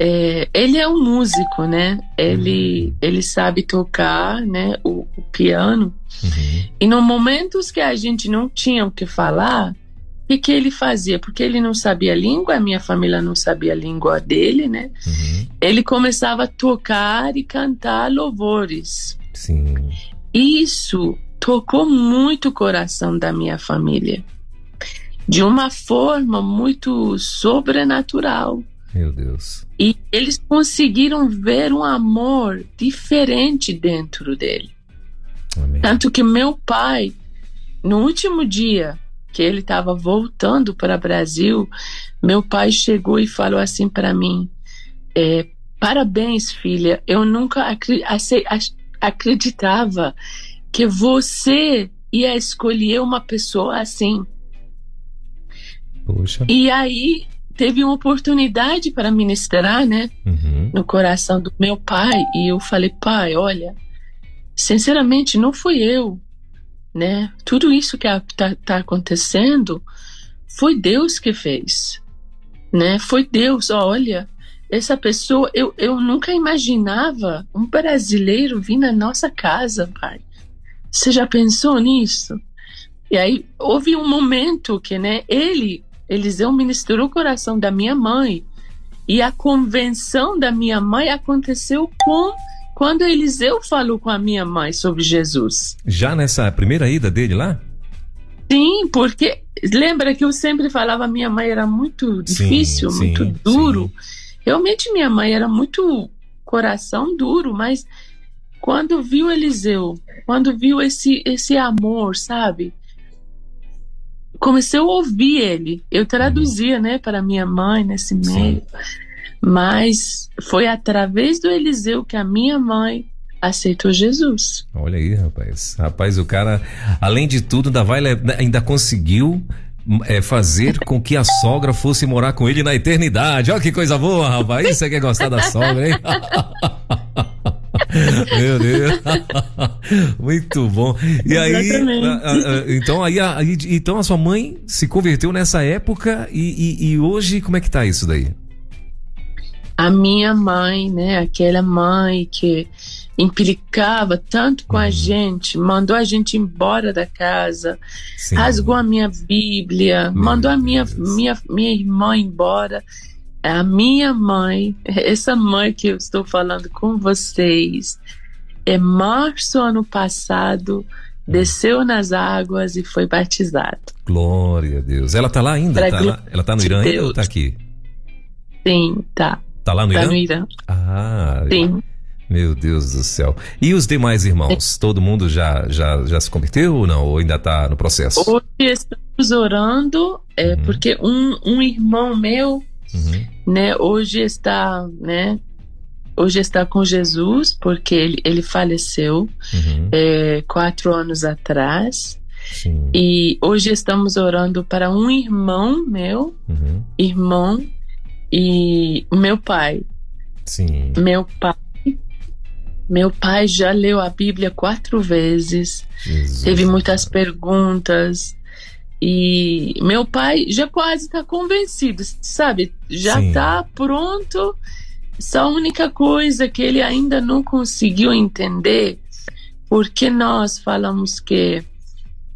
é, ele é um músico, né? Ele, ele sabe tocar, né? O, o piano. Uhum, E no momentos que a gente não tinha o que falar, o que, que ele fazia? Porque ele não sabia a língua, a minha família não sabia a língua dele, né? uhum, Ele começava a tocar e cantar louvores. sim. Isso tocou muito o coração da minha família. De uma forma muito sobrenatural. Meu Deus. E eles conseguiram ver um amor diferente dentro dele. Amém. Tanto que meu pai, no último dia que ele estava voltando para o Brasil, meu pai chegou e falou assim para mim: é, Parabéns, filha. Eu nunca acri- ac- acreditava que você ia escolher uma pessoa assim. Poxa. E aí teve uma oportunidade para ministrar, né? Uhum, no coração do meu pai e eu falei, pai, olha, sinceramente não fui eu, né? Tudo isso que está tá acontecendo foi Deus que fez, né? Foi Deus, olha, essa pessoa, eu, eu nunca imaginava um brasileiro vir na nossa casa, pai. Você já pensou nisso? E aí houve um momento que, né, ele, Eliseu ministrou o coração da minha mãe e a convenção da minha mãe aconteceu com quando Eliseu falou com a minha mãe sobre Jesus. Já nessa primeira ida dele lá? Sim, porque lembra que eu sempre falava minha mãe era muito difícil, sim, muito sim. duro. Realmente minha mãe era muito coração duro, mas quando viu Eliseu, quando viu esse esse amor, sabe? Comecei a ouvir ele. Eu traduzia, né, para minha mãe nesse Sim. meio. Mas foi através do Eliseu que a minha mãe aceitou Jesus. Olha aí, rapaz. Rapaz, o cara, além de tudo, ainda vai ainda conseguiu é, fazer com que a sogra fosse morar com ele na eternidade. Olha que coisa boa, rapaz. Isso é que é gostar da sogra, hein? [laughs] Meu Deus. [laughs] Muito bom. E aí, então aí, aí, então a sua mãe se converteu nessa época e, e, e hoje como é que tá isso daí? A minha mãe, né, aquela mãe que implicava tanto com a uhum. gente, mandou a gente embora da casa, Sim. rasgou a minha Bíblia, Meu mandou a minha, minha, minha irmã embora. A minha mãe, [laughs] essa mãe que eu estou falando com vocês, é março ano passado, desceu nas águas e foi batizado. Glória a Deus. Ela tá lá ainda? Tá lá, ela tá no Irã ainda ou tá aqui? Sim, tá. Tá lá no tá Irã? no Irã. Ah, sim. Meu Deus do céu. E os demais irmãos? Todo mundo já, já, já se converteu ou não? Ou ainda está no processo? Hoje estamos orando, é, uhum. porque um, um irmão meu, uhum. né, hoje está, né, hoje está com Jesus, porque ele, ele faleceu uhum. é, quatro anos atrás. Sim. E hoje estamos orando para um irmão meu, uhum. irmão, e meu pai. Sim. Meu pai meu pai já leu a Bíblia quatro vezes, Jesus. teve muitas perguntas. E meu pai já quase está convencido, sabe? Já está pronto. Só a única coisa que ele ainda não conseguiu entender, porque nós falamos que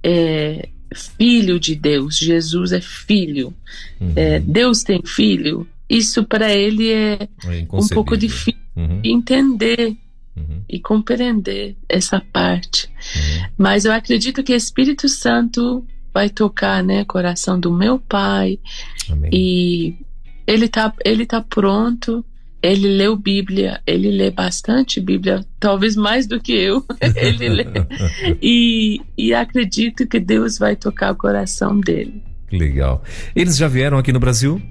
é filho de Deus, Jesus é filho, uhum. é, Deus tem filho. Isso para ele é, é um pouco difícil uhum. de entender uhum. e compreender essa parte. Uhum. Mas eu acredito que o Espírito Santo vai tocar, né, coração do meu pai. Amém. E ele tá, ele tá pronto. Ele leu Bíblia, ele lê bastante Bíblia, talvez mais do que eu. [laughs] ele lê. [laughs] E, e acredito que Deus vai tocar o coração dele. Legal. Eles já vieram aqui no Brasil?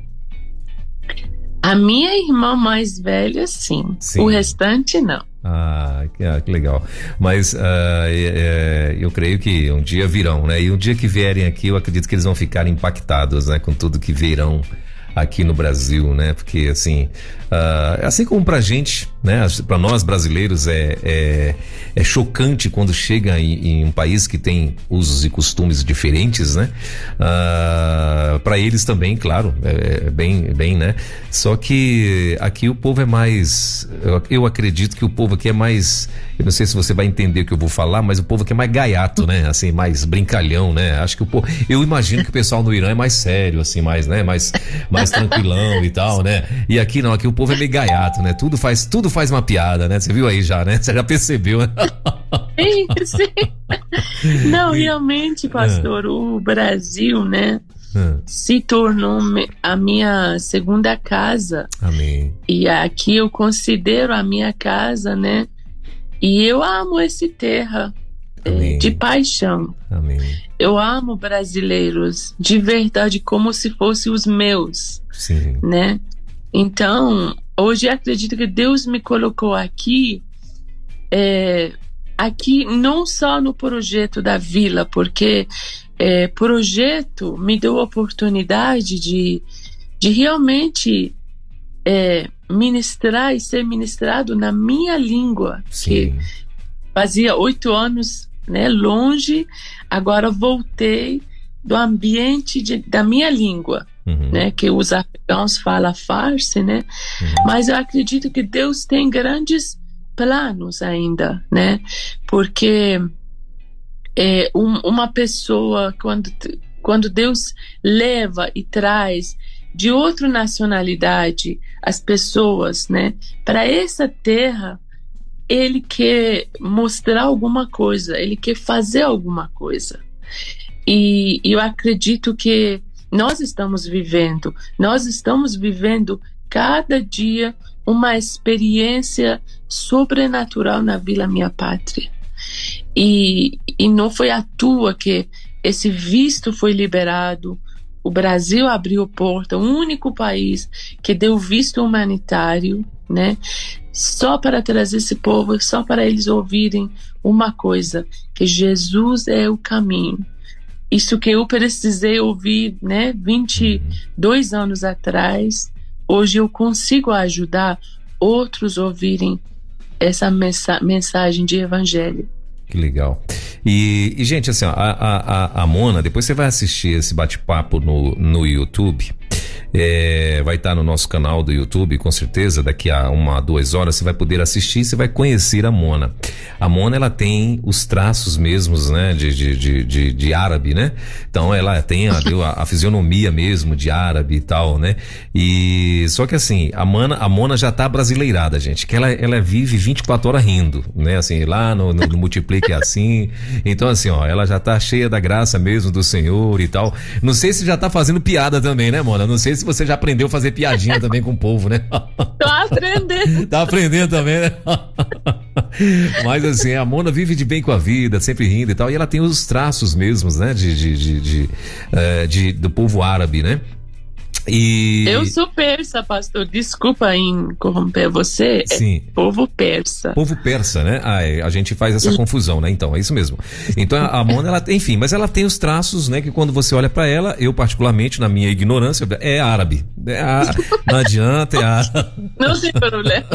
A minha irmã mais velha, sim. sim. O restante, não. Ah, que, ah, que legal. Mas uh, é, eu creio que um dia virão, né? E um dia que vierem aqui, eu acredito que eles vão ficar impactados, né? Com tudo que virão aqui no Brasil, né? Porque assim, uh, assim como pra gente, né? Para nós brasileiros é, é, é, chocante quando chega em, em, um país que tem usos e costumes diferentes, né? Uh, para eles também, claro, é, é, bem, bem, né? Só que aqui o povo é mais, eu, eu acredito que o povo aqui é mais, eu não sei se você vai entender o que eu vou falar, mas o povo aqui é mais gaiato, né? Assim, mais brincalhão, né? Acho que o povo, eu imagino que o pessoal no Irã é mais sério, assim, mais, né? Mais, mais tranquilão e tal, né? E aqui não, aqui o povo é meio gaiato, né? Tudo faz, tudo faz uma piada, né? Você viu aí já, né? Você já percebeu, né? Sim, sim. Não, realmente, pastor, o Brasil, né? Hum. Se tornou a minha segunda casa. Amém. E aqui eu considero a minha casa, né? E eu amo esse terra. Amém. de paixão. Amém. Eu amo brasileiros de verdade como se fossem os meus, Sim. né? Então, hoje acredito que Deus me colocou aqui, é, aqui não só no projeto da vila, porque é, projeto me deu a oportunidade de, de realmente é, ministrar e ser ministrado na minha língua, Sim. que fazia oito anos né, longe, agora voltei do ambiente de, da minha língua, uhum. né, que os afegãos falam farsi, né, uhum. mas eu acredito que Deus tem grandes planos ainda, né, porque é, um, uma pessoa quando quando Deus leva e traz de outra nacionalidade as pessoas, né, para essa terra ele quer mostrar alguma coisa, ele quer fazer alguma coisa. E, eu acredito que nós estamos vivendo, nós estamos vivendo cada dia uma experiência sobrenatural na Vila Minha Pátria. E, e não foi à toa que esse visto foi liberado, o Brasil abriu porta, o único país que deu visto humanitário, né? Só para trazer esse povo, só para eles ouvirem uma coisa, que Jesus é o caminho. Isso que eu precisei ouvir, né, 22 uhum. anos atrás, hoje eu consigo ajudar outros ouvirem essa mensagem de evangelho. Que legal. E, e gente, assim, a, a, a Mona, depois você vai assistir esse bate-papo no, no YouTube. É, vai estar no nosso canal do YouTube, com certeza. Daqui a uma, duas horas você vai poder assistir, você vai conhecer a Mona. A Mona ela tem os traços mesmos, né, de, de, de, de, de árabe, né? Então ela tem a, a, a, fisionomia mesmo de árabe e tal, né? E só que assim, a Mona, a Mona já tá brasileirada, gente, que ela, ela vive 24 horas rindo, né? Assim, lá no, no, no Multiplique é assim. Então assim, ó, ela já tá cheia da graça mesmo do Senhor e tal. Não sei se já tá fazendo piada também, né, Mona? Não sei se se você já aprendeu a fazer piadinha também com o povo, né? Tô aprendendo. [laughs] tá aprendendo também, né? [laughs] Mas assim, a Mona vive de bem com a vida, sempre rindo e tal. E ela tem os traços mesmos, né? De, de, de, de, uh, de do povo árabe, né? E... Eu sou persa, pastor. Desculpa em corromper você. É Sim. É povo persa. Povo persa, né? A gente faz essa confusão, né? Então, é isso mesmo. Então, a Mona, ela, enfim, mas ela tem os traços, né? Que quando você olha para ela, eu particularmente, na minha ignorância, é árabe. É. Não adianta, é árabe. Não tem problema.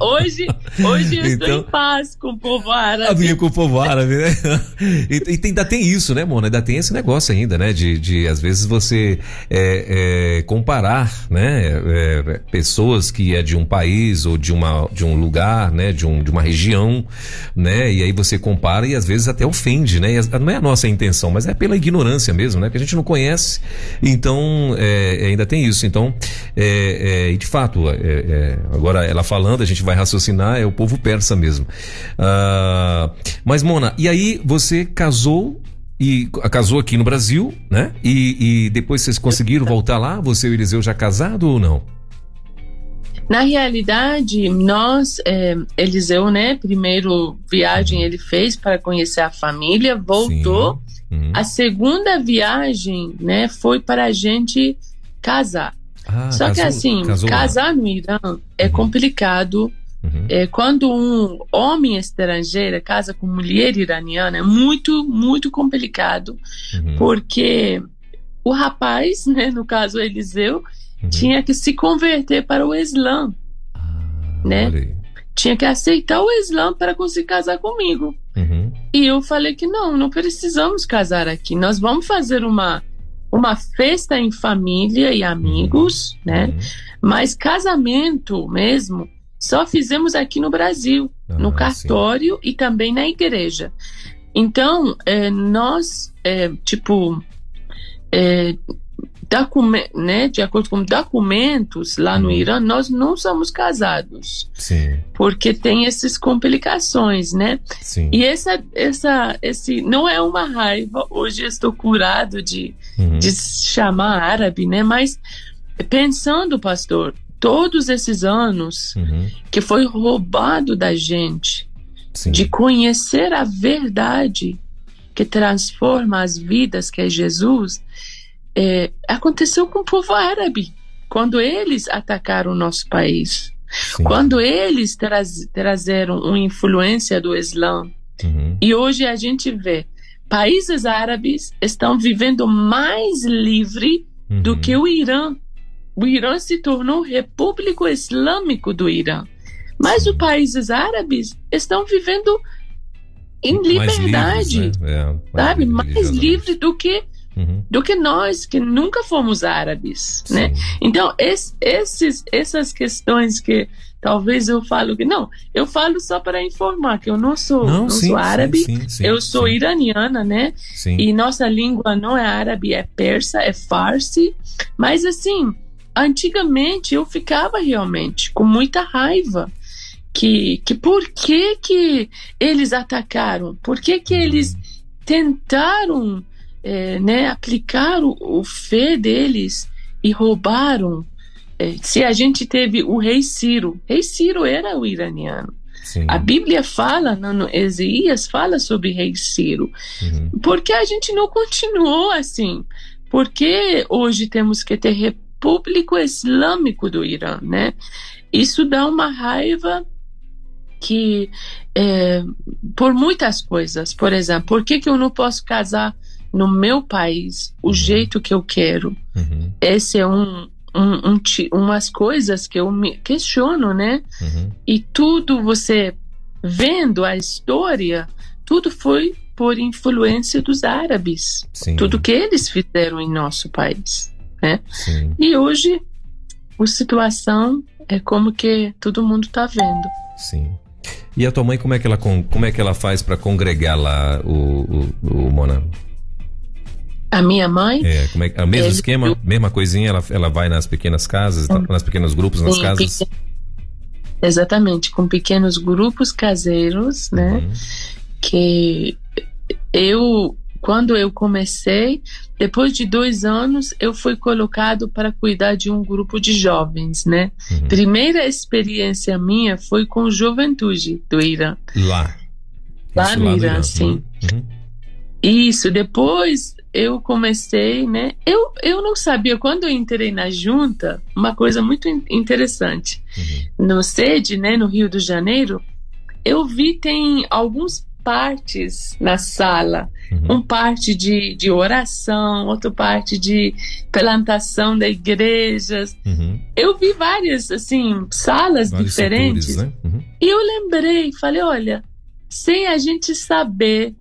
Hoje, hoje eu então, estou em paz com o povo árabe. Com o povo árabe, né? E, e tem, ainda tem isso, né, Mona? Ainda tem esse negócio ainda, né? De, de às vezes você é, é é, comparar né, é, pessoas que é de um país ou de, uma, de um lugar, né, de, um, de uma região, né, e aí você compara e às vezes até ofende, né, não é a nossa intenção, mas é pela ignorância mesmo, né, que a gente não conhece, então é, ainda tem isso, então é, é de fato, é, agora ela falando, a gente vai raciocinar, é o povo persa mesmo. Ah, mas Mona, e aí você casou e casou aqui no Brasil, né? E, e depois vocês conseguiram voltar lá? Você e o Eliseu já casado ou não? Na realidade, nós, é, Eliseu, né? Primeiro viagem uhum. ele fez para conhecer a família, voltou. Uhum. A segunda viagem, né? Foi para a gente casar. Ah, Só casou, que assim, casar lá. no Irã é uhum. complicado Uhum. É, quando um homem estrangeiro casa com mulher iraniana é muito, muito complicado, uhum. porque o rapaz, [laughs] né, no caso Eliseu, uhum. tinha que se converter para o Islã, ah, né? Tinha que aceitar o Islã para conseguir casar comigo. Uhum. E eu falei que não, não precisamos casar aqui. Nós vamos fazer uma uma festa em família e amigos, uhum. né? Uhum. Mas casamento mesmo só fizemos aqui no Brasil, ah, no cartório sim. e também na igreja. Então, é, nós, é, tipo, é, né, de acordo com documentos lá no hum. Irã, nós não somos casados. Sim. Porque tem essas complicações, né? Sim. E essa, essa, esse não é uma raiva. Hoje estou curado de, uhum. de chamar árabe, né? Mas pensando, pastor, todos esses anos uhum. que foi roubado da gente Sim. de conhecer a verdade que transforma as vidas, que é Jesus, é, aconteceu com o povo árabe, quando eles atacaram o nosso país, Sim. quando eles traz, trazeram uma influência do Islã. Uhum. E hoje a gente vê países árabes estão vivendo mais livre uhum. do que o Irã o Irã se tornou Repúblico Islâmico do Irã. Mas os países árabes estão vivendo em liberdade, livres, né? é, mais sabe? Mais livre do que uhum. do que nós que nunca fomos árabes, né? Sim. né? Então es, esses, essas questões que talvez eu falo que não, eu falo só para informar que eu não sou, não, não sim, sou árabe, sim, sim, eu sou iraniana, né? E nossa língua não é árabe, é persa, é farsi, mas assim antigamente eu ficava realmente com muita raiva que, que por que que eles atacaram, por que que eles tentaram é, né, aplicar o, o fé deles e roubaram. É, se a gente teve o rei Ciro, rei Ciro era o iraniano. Sim. A Bíblia fala, no, no Ezeías fala sobre rei Ciro. Uhum. Por que a gente não continuou assim? Porque hoje temos que ter público islâmico do Irã, né? Isso dá uma raiva que é, por muitas coisas, por exemplo, por que, que eu não posso casar no meu país o uhum. jeito que eu quero? Uhum. Esse é um, um, um, umas coisas que eu me questiono, né? Uhum. E tudo você vendo a história, tudo foi por influência dos árabes. Sim. Tudo que eles fizeram em nosso país, né? Sim. E hoje a situação é como que todo mundo está vendo. Sim. E a tua mãe, como é que ela, como é que ela faz para congregar lá o, o, o Mona? A minha mãe? É, como é, é o mesmo ele, esquema, eu, mesma coisinha, ela, ela vai nas pequenas casas, sim, nas pequenos grupos, nas sim, casas? Exatamente, com pequenos grupos caseiros, né? Uhum. Que eu, quando eu comecei, depois de dois anos, eu fui colocado para cuidar de um grupo de jovens, né? Uhum. Primeira experiência minha foi com juventude do Irã. Lá. Lá no Irã, sim. Uhum. Isso, depois eu comecei, né? Eu, eu não sabia, quando eu entrei na junta, uma coisa muito interessante. Uhum. No SED, né, no Rio de Janeiro, eu vi tem alguns partes na sala. Uhum. Um parte de, de oração, outra parte de plantação de igrejas. Uhum. Eu vi várias, assim, salas Vários diferentes. Setores, né? uhum. E eu lembrei, falei, olha, sem a gente saber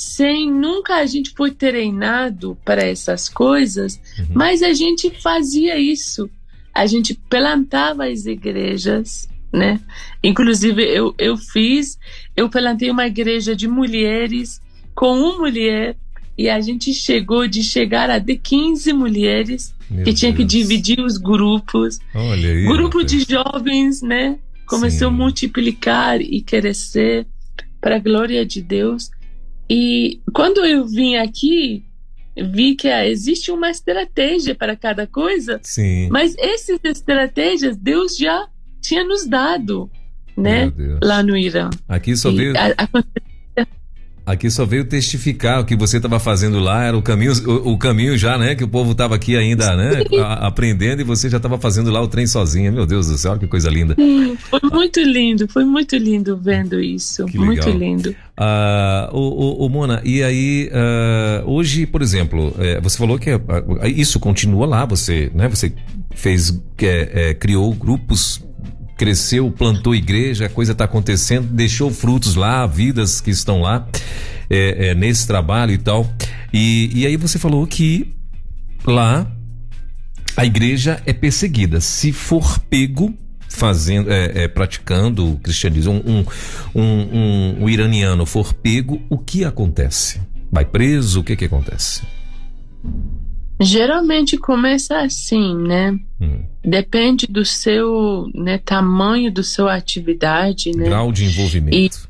sem nunca a gente foi treinado para essas coisas, uhum. mas a gente fazia isso. A gente plantava as igrejas, né? Inclusive eu, eu fiz, eu plantei uma igreja de mulheres com uma mulher e a gente chegou de chegar a de 15 mulheres Meu que tinha Deus. que dividir os grupos. Olha aí, Grupo de jovens, né? Começou Sim. a multiplicar e crescer para a glória de Deus. E quando eu vim aqui, vi que ah, existe uma estratégia para cada coisa, Sim. mas essas estratégias Deus já tinha nos dado, né? Lá no Irã. Aqui só veio. A, a, Aqui só veio testificar o que você estava fazendo lá, era o caminho, o, o, caminho já, né? Que o povo estava aqui ainda, né? A, aprendendo e você já estava fazendo lá o trem sozinha. Meu Deus do céu, que coisa linda. Sim, foi muito lindo, foi muito lindo vendo isso. Muito lindo. Uh, o, o, o, Mona, e aí, uh, hoje, por exemplo, é, você falou que uh, isso continua lá, você, né? Você fez, é, é, criou grupos cresceu, plantou igreja, a coisa está acontecendo, deixou frutos lá, vidas que estão lá é, é, nesse trabalho e tal. E, e aí você falou que lá a igreja é perseguida. Se for pego fazendo, é, é, praticando o cristianismo, um, um, um, um, iraniano for pego, o que acontece? Vai preso? O que que acontece? Geralmente começa assim, né? Hum. Depende do seu né, tamanho, do sua atividade, né? Grau de envolvimento.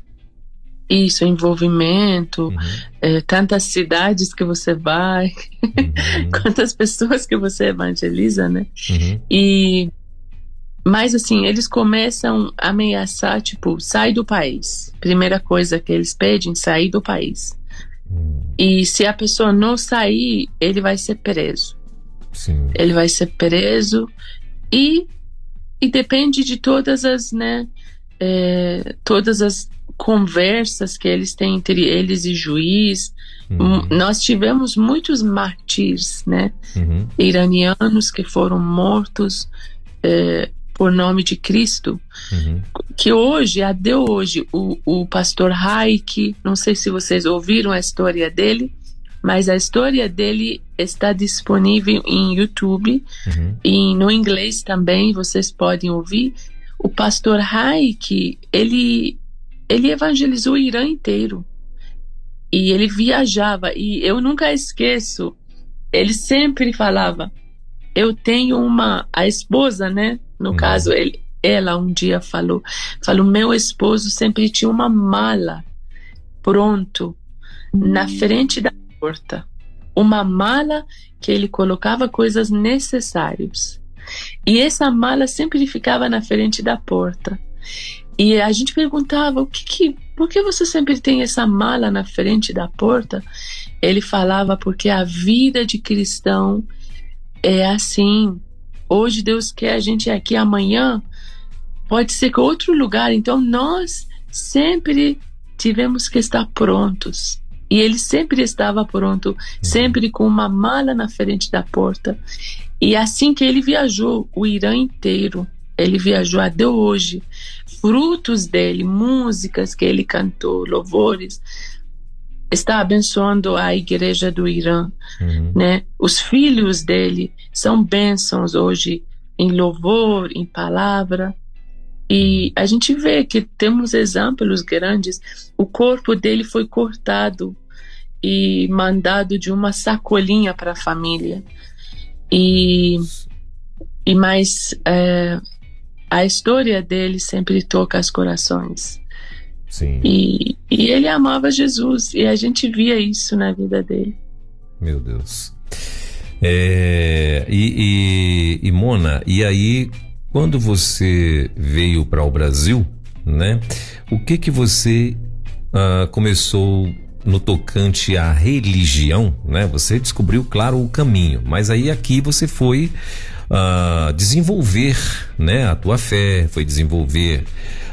E, isso, envolvimento, uhum. é, tantas cidades que você vai, uhum. [laughs] quantas pessoas que você evangeliza, né? Uhum. E mas assim, eles começam a ameaçar, tipo, sai do país. Primeira coisa que eles pedem, sair do país. E se a pessoa não sair, ele vai ser preso. Sim. Ele vai ser preso e, e depende de todas as, né, é, todas as conversas que eles têm entre eles e juiz. Uhum. Nós tivemos muitos mártires, né, uhum. iranianos que foram mortos é, por nome de Cristo, uhum. que hoje, até hoje, o, o pastor Haik, não sei se vocês ouviram a história dele, mas a história dele está disponível em YouTube uhum. e no inglês também vocês podem ouvir. O pastor Haik, ele, ele evangelizou o Irã inteiro e ele viajava e eu nunca esqueço, ele sempre falava, eu tenho uma, a esposa, né, no uhum. caso, ele, ela um dia falou, falou, meu esposo sempre tinha uma mala pronto na frente da porta, uma mala que ele colocava coisas necessárias. E essa mala sempre ficava na frente da porta. E a gente perguntava, o que que, por que você sempre tem essa mala na frente da porta? Ele falava porque a vida de cristão é assim, Hoje Deus quer a gente aqui amanhã, pode ser que outro lugar. Então nós sempre tivemos que estar prontos. E ele sempre estava pronto, sempre com uma mala na frente da porta. E assim que ele viajou o Irã inteiro, ele viajou até hoje, frutos dele, músicas que ele cantou, louvores, está abençoando a igreja do Irã, uhum. né? Os filhos dele são bênçãos hoje em louvor, em palavra. E a gente vê que temos exemplos grandes. O corpo dele foi cortado e mandado de uma sacolinha para a família. E, e mais é, a história dele sempre toca os corações. Sim. E, e ele amava Jesus e a gente via isso na vida dele. Meu Deus. É, e, e, e Mona, e aí quando você veio para o Brasil, né? O que que você uh, começou no tocante à religião, né? Você descobriu, claro, o caminho, mas aí aqui você foi uh, desenvolver, né? A tua fé, foi desenvolver,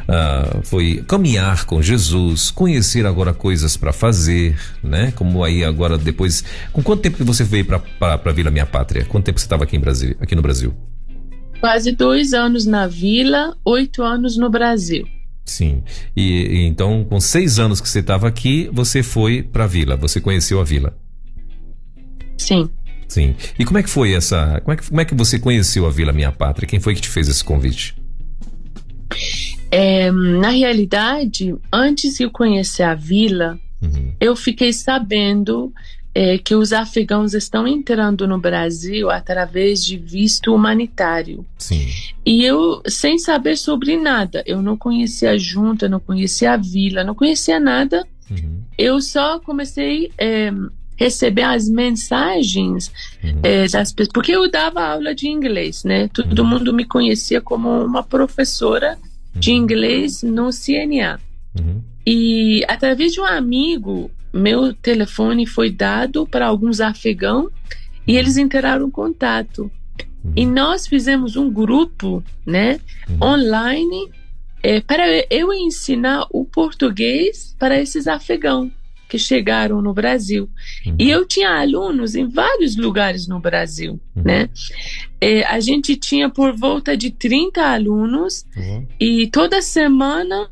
uh, foi caminhar com Jesus, conhecer agora coisas para fazer, né? Como aí agora depois, com quanto tempo você veio para Vila Minha Pátria? Quanto tempo você estava aqui em Brasil, aqui no Brasil? Quase dois anos na vila, oito anos no Brasil. Sim. E, e então, com seis anos que você estava aqui, você foi para a vila. Você conheceu a vila? Sim. Sim. E como é que foi essa? Como é que, como é que você conheceu a Vila Minha Pátria? Quem foi que te fez esse convite? É, na realidade, antes de eu conhecer a vila, uhum. eu fiquei sabendo é, que os afegãos estão entrando no Brasil através de visto humanitário. Sim. E eu, sem saber sobre nada, eu não conhecia a junta, não conhecia a vila, não conhecia nada. Uhum. Eu só comecei a é, receber as mensagens uhum. é, das pessoas, porque eu dava aula de inglês, né? Todo uhum. mundo me conhecia como uma professora de uhum. inglês no CNA. Uhum. E através de um amigo, meu telefone foi dado para alguns afegãos e eles entraram em contato. Uhum. E nós fizemos um grupo, né, uhum. online, é, para eu ensinar o português para esses afegãos que chegaram no Brasil. Uhum. E eu tinha alunos em vários lugares no Brasil, uhum. né? É, a gente tinha por volta de 30 alunos uhum. e toda semana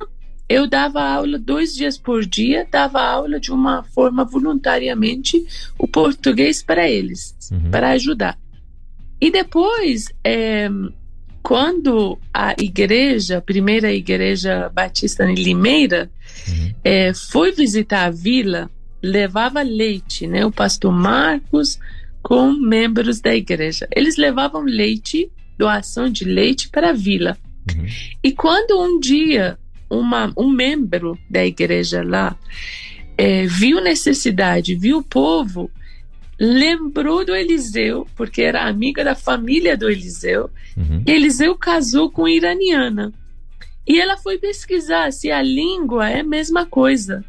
eu dava aula dois dias por dia, dava aula de uma forma voluntariamente o português para eles, uhum. para ajudar. E depois, é, quando a igreja, a primeira igreja batista em Limeira, uhum. é, foi visitar a vila, levava leite, né? O pastor Marcos com membros da igreja. Eles levavam leite, doação de leite para a vila. Uhum. E quando um dia uma, um membro da igreja lá é, viu necessidade, viu o povo, lembrou do Eliseu, porque era amiga da família do Eliseu. Uhum. E Eliseu casou com iraniana. E ela foi pesquisar se a língua é a mesma coisa.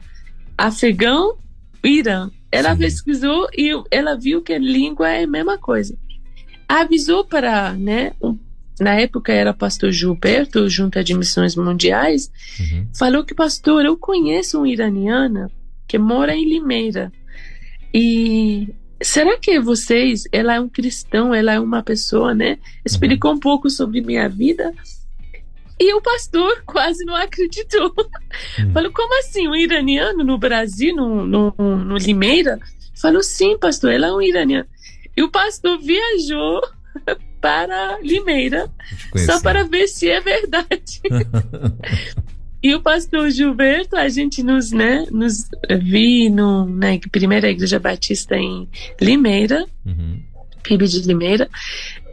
Afegão, Irã. Ela Sim. pesquisou e ela viu que a língua é a mesma coisa. Avisou para né, um na época era pastor Gilberto, Junta de Missões Mundiais, uhum. falou que, pastor, eu conheço uma iraniana que mora em Limeira. E será que vocês, ela é um cristão, ela é uma pessoa, né? Explicou uhum. um pouco sobre minha vida. E o pastor quase não acreditou. Uhum. Falou, como assim? Um iraniano no Brasil, no, no, no Limeira? Falou, sim, pastor, ela é um iraniano. E o pastor viajou [laughs] para Limeira, só para ver se é verdade. [laughs] e o pastor Gilberto, a gente nos, né, nos vi no, na primeira igreja batista em Limeira, uhum. PIB de Limeira,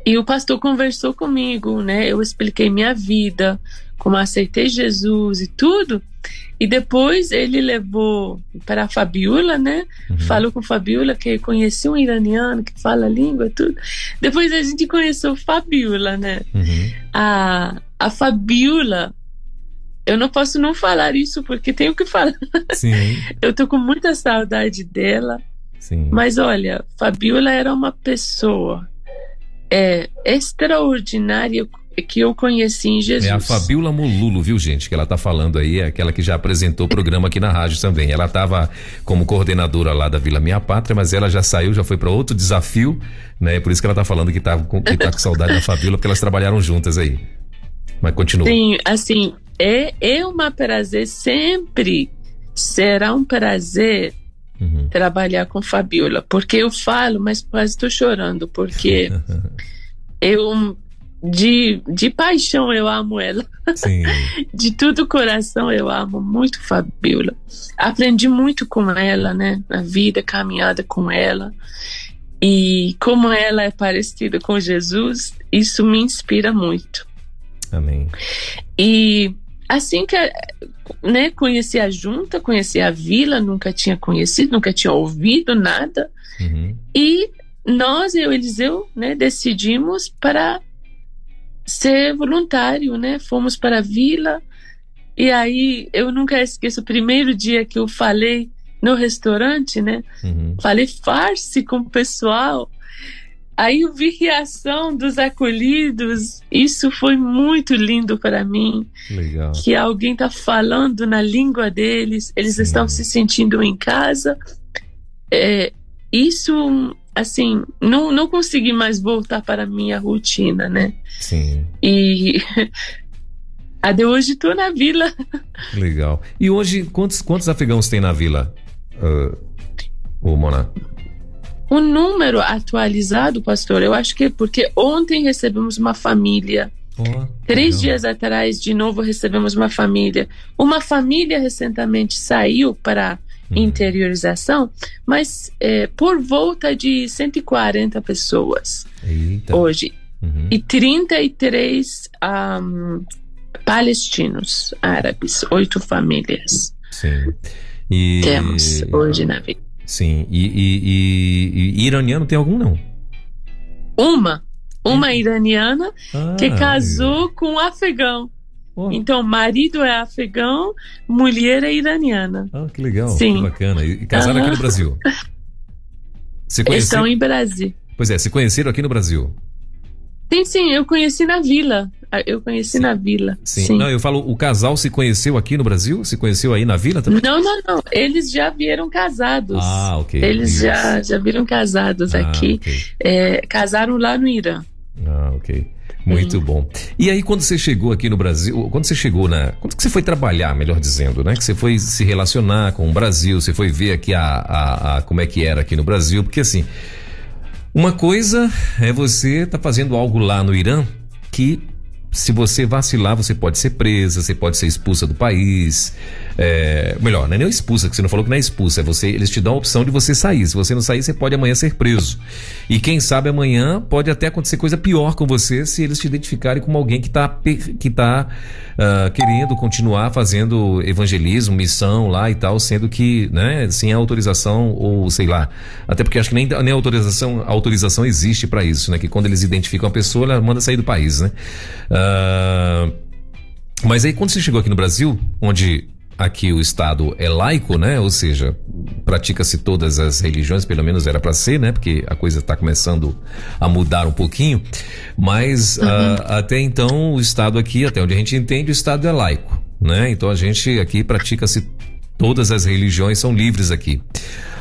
e o pastor conversou comigo, né? Eu expliquei minha vida, como aceitei Jesus e tudo. E depois ele levou para a Fabiola, né? Uhum. Falou com a Fabiola que conhecia um iraniano que fala a língua tudo. Depois a gente conheceu Fabiola, né? Uhum. A, a Fabiola, eu não posso não falar isso porque tenho que falar. Sim. [laughs] eu tô com muita saudade dela. Sim. Mas olha, Fabiola era uma pessoa é, extraordinária que eu conheci em Jesus. É a Fabiola Molulo, viu, gente? Que ela tá falando aí, é aquela que já apresentou o programa aqui na rádio também. Ela estava como coordenadora lá da Vila Minha Pátria, mas ela já saiu, já foi para outro desafio, né? Por isso que ela tá falando que tá, com, que tá com saudade da Fabiola, porque elas trabalharam juntas aí. Mas continua. Sim, assim, é, é um prazer sempre, será um prazer uhum. trabalhar com Fabiola, porque eu falo, mas quase estou chorando, porque [laughs] eu de, de paixão eu amo ela. Sim. [laughs] De todo o coração eu amo muito Fabiola. Aprendi muito com ela, né? Na vida, caminhada com ela. E como ela é parecida com Jesus, isso me inspira muito. Amém. E assim que né, conheci a junta, conheci a vila, nunca tinha conhecido, nunca tinha ouvido nada. Uhum. E nós, eu e Eliseu, né, decidimos para ser voluntário, né? Fomos para a vila e aí eu nunca esqueço o primeiro dia que eu falei no restaurante, né? Uhum. Falei farce com o pessoal. Aí eu vi reação dos acolhidos. Isso foi muito lindo para mim. Legal. Que alguém está falando na língua deles, eles Sim. estão se sentindo em casa. É, isso assim, não, não consegui mais voltar para a minha rotina, né? Sim. E [laughs] até hoje estou na vila. Legal. E hoje, quantos, quantos afegãos tem na vila, uh, o Mona? O número atualizado, pastor, eu acho que é porque ontem recebemos uma família. Oh, Três dias atrás, de novo, recebemos uma família. Uma família recentemente saiu para. Interiorização, mas é, por volta de 140 pessoas Eita. hoje. Uhum. E 33 um, palestinos árabes, oito famílias. Sim. E, Temos hoje na vida. Sim. E, e, e, iraniano tem algum não? Uma. Uma iraniana ah, que casou com um afegão. Oh. Então, marido é afegão, mulher é iraniana. Ah, que legal, Sim. que bacana. E casaram aqui no Brasil? Se conhece... Estão em Brasil. Pois é, se conheceram aqui no Brasil? Sim, sim, eu conheci na vila. Ah, eu conheci sim. na vila. Sim. sim. Não, eu falo, o casal se conheceu aqui no Brasil? Se conheceu aí na vila também? Não, não, não. Eles já vieram casados. Ah, ok. Eles já, já viram casados ah, aqui. Okay. É, casaram lá no Irã. Ah, ok. Muito uhum. bom. E aí, quando você chegou aqui no Brasil, quando você chegou na. Quando você foi trabalhar, melhor dizendo, né? Que você foi se relacionar com o Brasil, você foi ver aqui a, a, a como é que era aqui no Brasil, porque assim. Uma coisa é você estar tá fazendo algo lá no Irã que se você vacilar, você pode ser presa, você pode ser expulsa do país. É, melhor, não é nem expulsa, que você não falou que não é expulsa, é você, eles te dão a opção de você sair. Se você não sair, você pode amanhã ser preso. E quem sabe amanhã pode até acontecer coisa pior com você se eles te identificarem como alguém que está que tá, uh, querendo continuar fazendo evangelismo, missão lá e tal, sendo que, né, sem autorização ou sei lá. Até porque acho que nem, nem autorização, autorização existe para isso, né? Que quando eles identificam a pessoa, ela manda sair do país, né? Uh, mas aí quando você chegou aqui no Brasil, onde aqui o Estado é laico, né? Ou seja, pratica-se todas as religiões, pelo menos era para ser, né? Porque a coisa está começando a mudar um pouquinho. Mas uhum. uh, até então o Estado aqui, até onde a gente entende, o Estado é laico, né? Então a gente aqui pratica-se todas as religiões são livres aqui.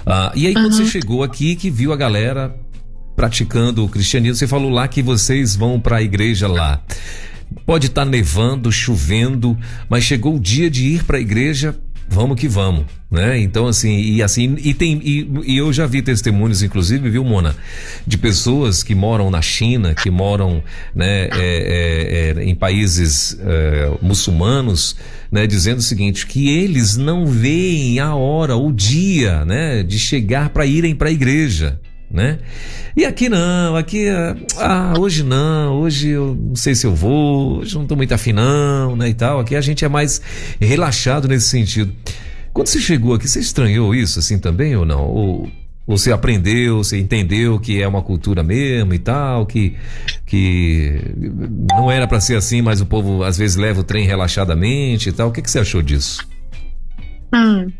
Uh, e aí uhum. quando você chegou aqui que viu a galera praticando o cristianismo, você falou lá que vocês vão para a igreja lá. Pode estar tá nevando, chovendo, mas chegou o dia de ir para a igreja, vamos que vamos, né? Então assim, e assim, e tem e, e, eu já vi testemunhos inclusive, viu, Mona, de pessoas que moram na China, que moram, né, é, é, é, em países é, muçulmanos, né, dizendo o seguinte, que eles não veem a hora, o dia, né, de chegar para irem para a igreja né? E aqui não, aqui, ah, hoje não, hoje eu não sei se eu vou, hoje não tô muito afim não, né, e tal. Aqui a gente é mais relaxado nesse sentido. Quando você chegou aqui, você estranhou isso assim também ou não? Ou, ou você aprendeu, você entendeu que é uma cultura mesmo e tal, que, que não era para ser assim, mas o povo às vezes leva o trem relaxadamente e tal. O que, que você achou disso? Hum.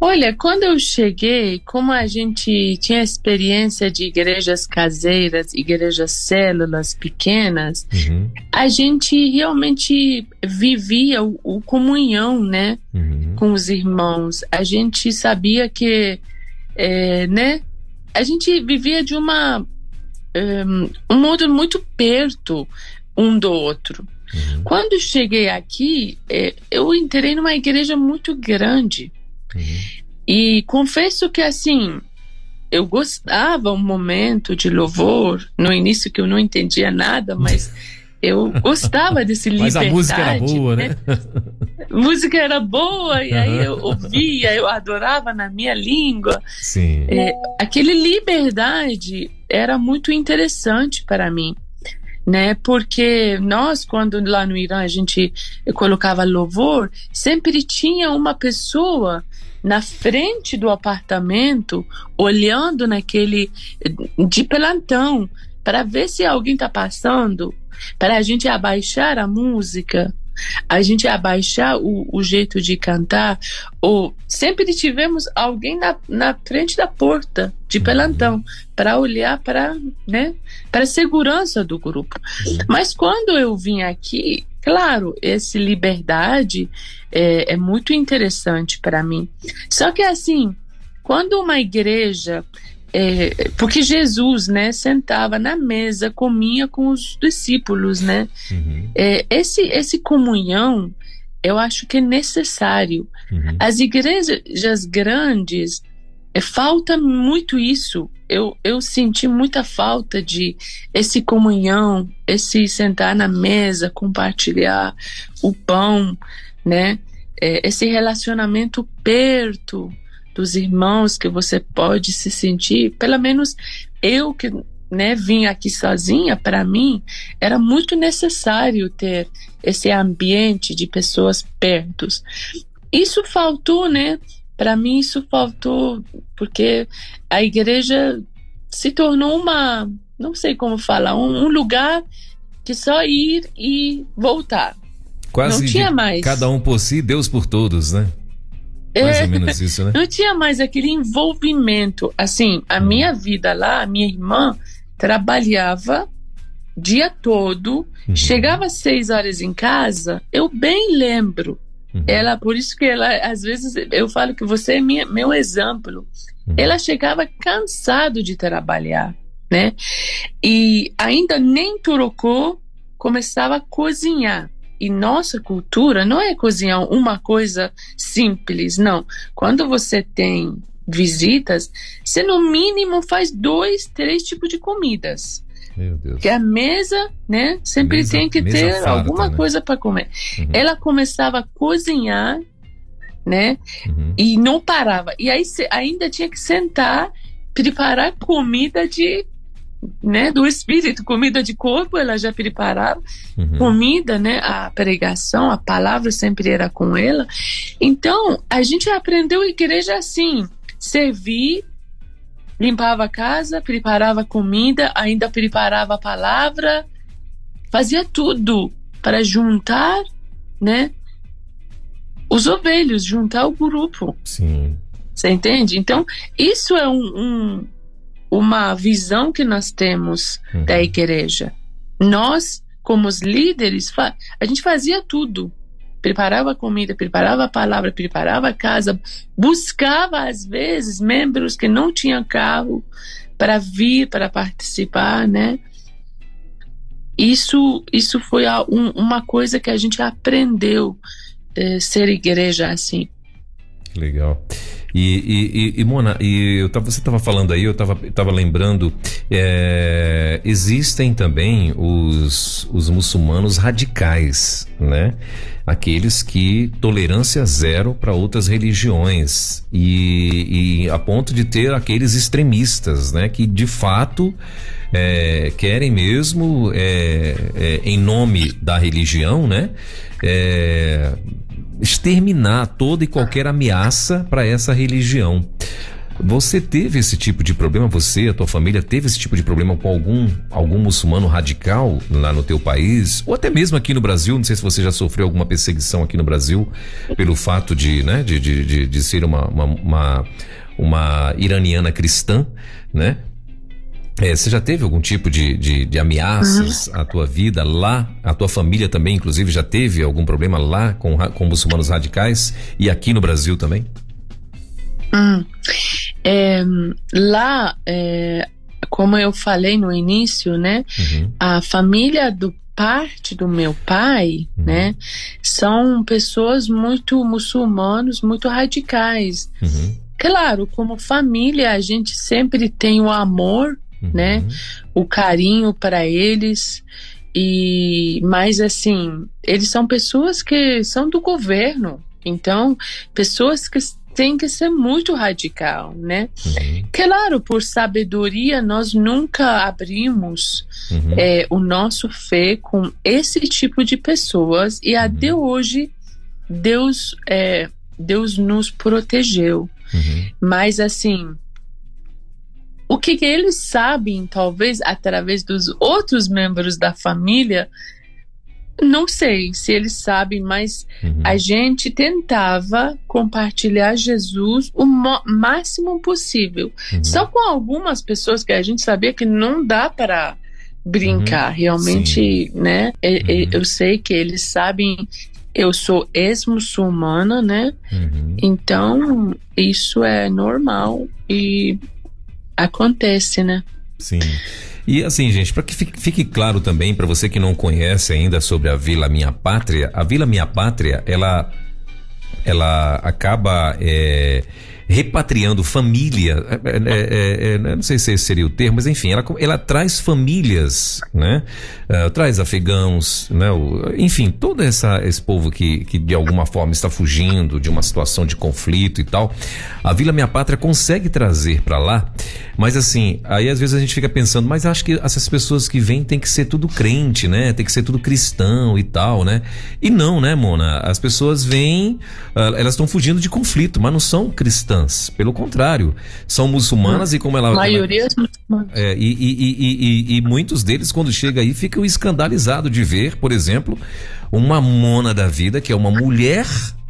Olha, quando eu cheguei, como a gente tinha experiência de igrejas caseiras, igrejas células pequenas, uhum. a gente realmente vivia o, o comunhão, né, uhum. com os irmãos. A gente sabia que, é, né, a gente vivia de uma um, um modo muito perto um do outro. Uhum. Quando cheguei aqui, é, eu entrei numa igreja muito grande. Uhum. E confesso que assim, eu gostava um momento de louvor, no início que eu não entendia nada, mas eu [laughs] gostava desse liberdade. Mas a música era boa, né? né? [laughs] música era boa, e aí eu ouvia, eu adorava na minha língua. Sim. É, aquele liberdade era muito interessante para mim né? Porque nós, quando lá no Irã a gente colocava louvor, sempre tinha uma pessoa na frente do apartamento, olhando naquele de pelantão, para ver se alguém está passando, para a gente abaixar a música, a gente abaixar o, o jeito de cantar, ou sempre tivemos alguém na, na frente da porta de pelantão para olhar para né, para a segurança do grupo. Mas quando eu vim aqui, claro, essa liberdade é, é muito interessante para mim. Só que assim, quando uma igreja é, porque Jesus, né, sentava na mesa, comia com os discípulos, né? Uhum. É, esse, esse comunhão, eu acho que é necessário. Uhum. As igrejas grandes, é, falta muito isso. Eu, eu senti muita falta de esse comunhão, esse sentar na mesa, compartilhar o pão, né? É, esse relacionamento perto, dos irmãos que você pode se sentir, pelo menos eu que né, vim aqui sozinha, para mim era muito necessário ter esse ambiente de pessoas perto. Isso faltou, né? Para mim isso faltou porque a igreja se tornou uma, não sei como falar, um, um lugar que só ir e voltar. Quase não tinha mais. Cada um por si, Deus por todos, né? Mais é, ou menos isso, né? Não tinha mais aquele envolvimento. Assim, a hum. minha vida lá, a minha irmã trabalhava dia todo, uhum. chegava às seis horas em casa, eu bem lembro. Uhum. Ela, por isso que ela, às vezes, eu falo que você é minha, meu exemplo. Uhum. Ela chegava cansado de trabalhar, né? E ainda nem trocou, começava a cozinhar. E nossa cultura não é cozinhar uma coisa simples, não. Quando você tem visitas, você no mínimo faz dois, três tipos de comidas. Meu Deus. Que a mesa, né, sempre mesa, tem que ter farta, alguma né? coisa para comer. Uhum. Ela começava a cozinhar, né, uhum. e não parava. E aí ainda tinha que sentar, preparar comida de né, do espírito, comida de corpo, ela já preparava, uhum. comida, né, a pregação, a palavra sempre era com ela. Então, a gente aprendeu a igreja assim, servir, limpava a casa, preparava comida, ainda preparava a palavra, fazia tudo para juntar, né, os ovelhos, juntar o grupo. Sim. Você entende? Então, isso é um, um uma visão que nós temos uhum. da igreja. Nós, como os líderes, a gente fazia tudo. Preparava a comida, preparava a palavra, preparava a casa, buscava às vezes membros que não tinham carro para vir, para participar, né? Isso, isso foi um, uma coisa que a gente aprendeu eh, ser igreja assim. Legal. E, e, e, Mona, e eu tava, você estava falando aí, eu estava tava lembrando, é, existem também os, os muçulmanos radicais, né? Aqueles que tolerância zero para outras religiões e, e, a ponto de ter aqueles extremistas, né? Que de fato é, querem mesmo, é, é em nome da religião, né? Exterminar toda e qualquer ameaça para essa religião. Você teve esse tipo de problema? Você, a tua família, teve esse tipo de problema com algum, algum muçulmano radical lá no teu país? Ou até mesmo aqui no Brasil? Não sei se você já sofreu alguma perseguição aqui no Brasil pelo fato de, né, de, de, de, de ser uma, uma, uma, uma iraniana cristã, né? É, você já teve algum tipo de, de, de ameaças uhum. à tua vida lá? A tua família também, inclusive, já teve algum problema lá com, com muçulmanos radicais? E aqui no Brasil também? Hum. É, lá, é, como eu falei no início, né? Uhum. A família do parte do meu pai, uhum. né? São pessoas muito muçulmanos, muito radicais. Uhum. Claro, como família, a gente sempre tem o amor uhum. né? O carinho para eles. E mas assim, eles são pessoas que são do governo. Então, pessoas que têm que ser muito radical, né? Uhum. Claro, por sabedoria, nós nunca abrimos uhum. é, o nosso fé com esse tipo de pessoas e até uhum. hoje Deus é, Deus nos protegeu. Uhum. Mas assim, o que, que eles sabem, talvez através dos outros membros da família, não sei se eles sabem, mas uhum. a gente tentava compartilhar Jesus o máximo possível. Uhum. Só com algumas pessoas que a gente sabia que não dá para brincar. Uhum. Realmente, Sim. né? Uhum. Eu sei que eles sabem. Eu sou ex-muçulmana, né? Uhum. Então, isso é normal e acontece, né? Sim. E assim, gente, para que fique, claro também para você que não conhece ainda sobre a Vila Minha Pátria, a Vila Minha Pátria, ela ela acaba é, repatriando família, é é, é, é, não sei se esse seria o termo, mas enfim, ela, ela traz famílias, né? Uh, traz afegãos, né? O, enfim, todo essa, esse povo que, que de alguma forma está fugindo de uma situação de conflito e tal, a Vila Minha Pátria consegue trazer para lá, mas assim, aí às vezes a gente fica pensando, mas acho que essas pessoas que vêm tem que ser tudo crente, né? Tem que ser tudo cristão e tal, né? E não, né, Mona? As pessoas vêm, uh, elas estão fugindo de conflito, mas não são cristãs cristãs. Pelo contrário, são muçulmanas e como ela. A maioria é, e, e, e, e, muitos deles, quando chega aí, ficam escandalizados de ver, por exemplo, uma mona da vida, que é uma mulher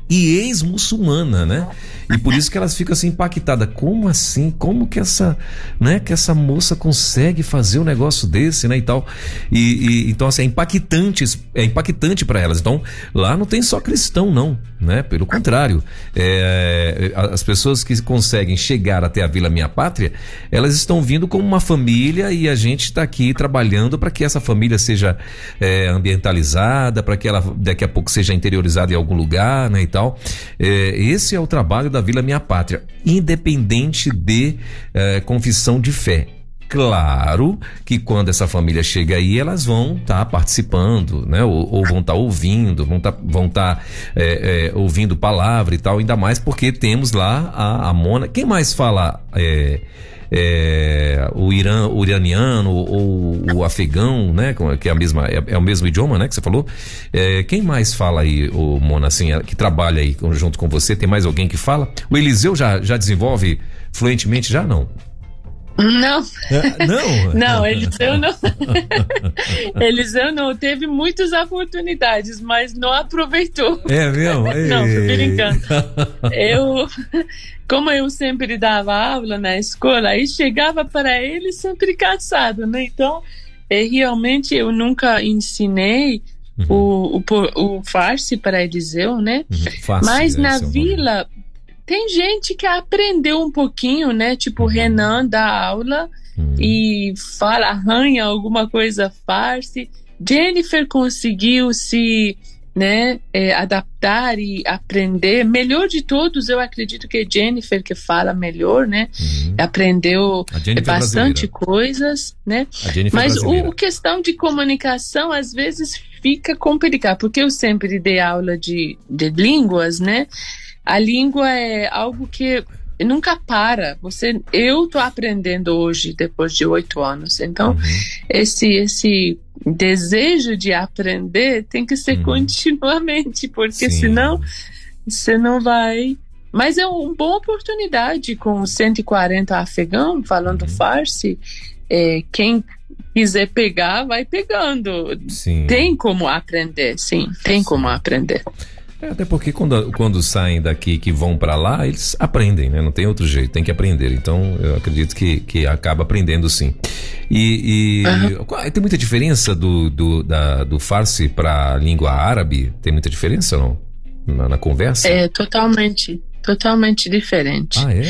e ex-muçulmana, né? E por isso que elas ficam assim impactadas. Como assim? Como que essa, né, que essa moça consegue fazer um negócio desse, né, e tal? E, e então assim, é impactante, é impactante para elas. Então, lá não tem só cristão não, né? Pelo contrário, é, as pessoas que conseguem chegar até a Vila Minha Pátria, elas estão vindo como uma família e a gente está aqui trabalhando para que essa família seja é, ambientalizada, para que ela daqui a pouco seja interiorizada em algum lugar, né, e tal. É, esse é o trabalho da Vila Minha Pátria, independente de eh, confissão de fé. Claro que quando essa família chega aí, elas vão estar tá participando, né? Ou, ou vão estar tá ouvindo, vão estar tá, vão tá, é, é, ouvindo palavra e tal, ainda mais porque temos lá a, a Mona. Quem mais fala é, o, Irã, o iraniano ou o afegão, né? Que é a mesma, é, é, o mesmo idioma, né? Que você falou. É, quem mais fala aí, o Mona, assim, é, que trabalha aí junto com você? Tem mais alguém que fala? O Eliseu já, já desenvolve fluentemente já não? Não. É, não? [laughs] não, Eliseu [laughs] não. [laughs] Eliseu não. Teve muitas oportunidades, mas não aproveitou. É mesmo? não, tô brincando. Eu, como eu sempre dava aula na escola, aí chegava para ele sempre cansado, né? Então, é, realmente eu nunca ensinei uhum. o, o, o farsi para Eliseu, né? Uhum. Mas né, na vila tem gente que aprendeu um pouquinho, né? Tipo, uhum. Renan dá aula uhum. e fala, arranha alguma coisa farce. Jennifer conseguiu se né, é, adaptar e aprender. Melhor de todos, eu acredito que é Jennifer que fala melhor, né? Uhum. Aprendeu é bastante coisas, né? Mas o, o, questão de comunicação às vezes fica complicado, porque eu sempre dei aula de, de línguas, né? A língua é algo que nunca para. Você, eu estou aprendendo hoje depois de oito anos. Então, uhum. esse esse desejo de aprender tem que ser uhum. continuamente, porque Sim. senão você não vai mas é uma boa oportunidade com 140 afegão falando uhum. farsi. É, quem quiser pegar, vai pegando. Sim. Tem como aprender, sim, tem sim. como aprender. É, até porque quando, quando saem daqui que vão para lá, eles aprendem, né? Não tem outro jeito, tem que aprender. Então, eu acredito que, que acaba aprendendo sim. E, e uhum. tem muita diferença do, do, da, do Farsi para língua árabe? Tem muita diferença não? Na, na, conversa? É, totalmente. Totalmente diferente. Ah, é?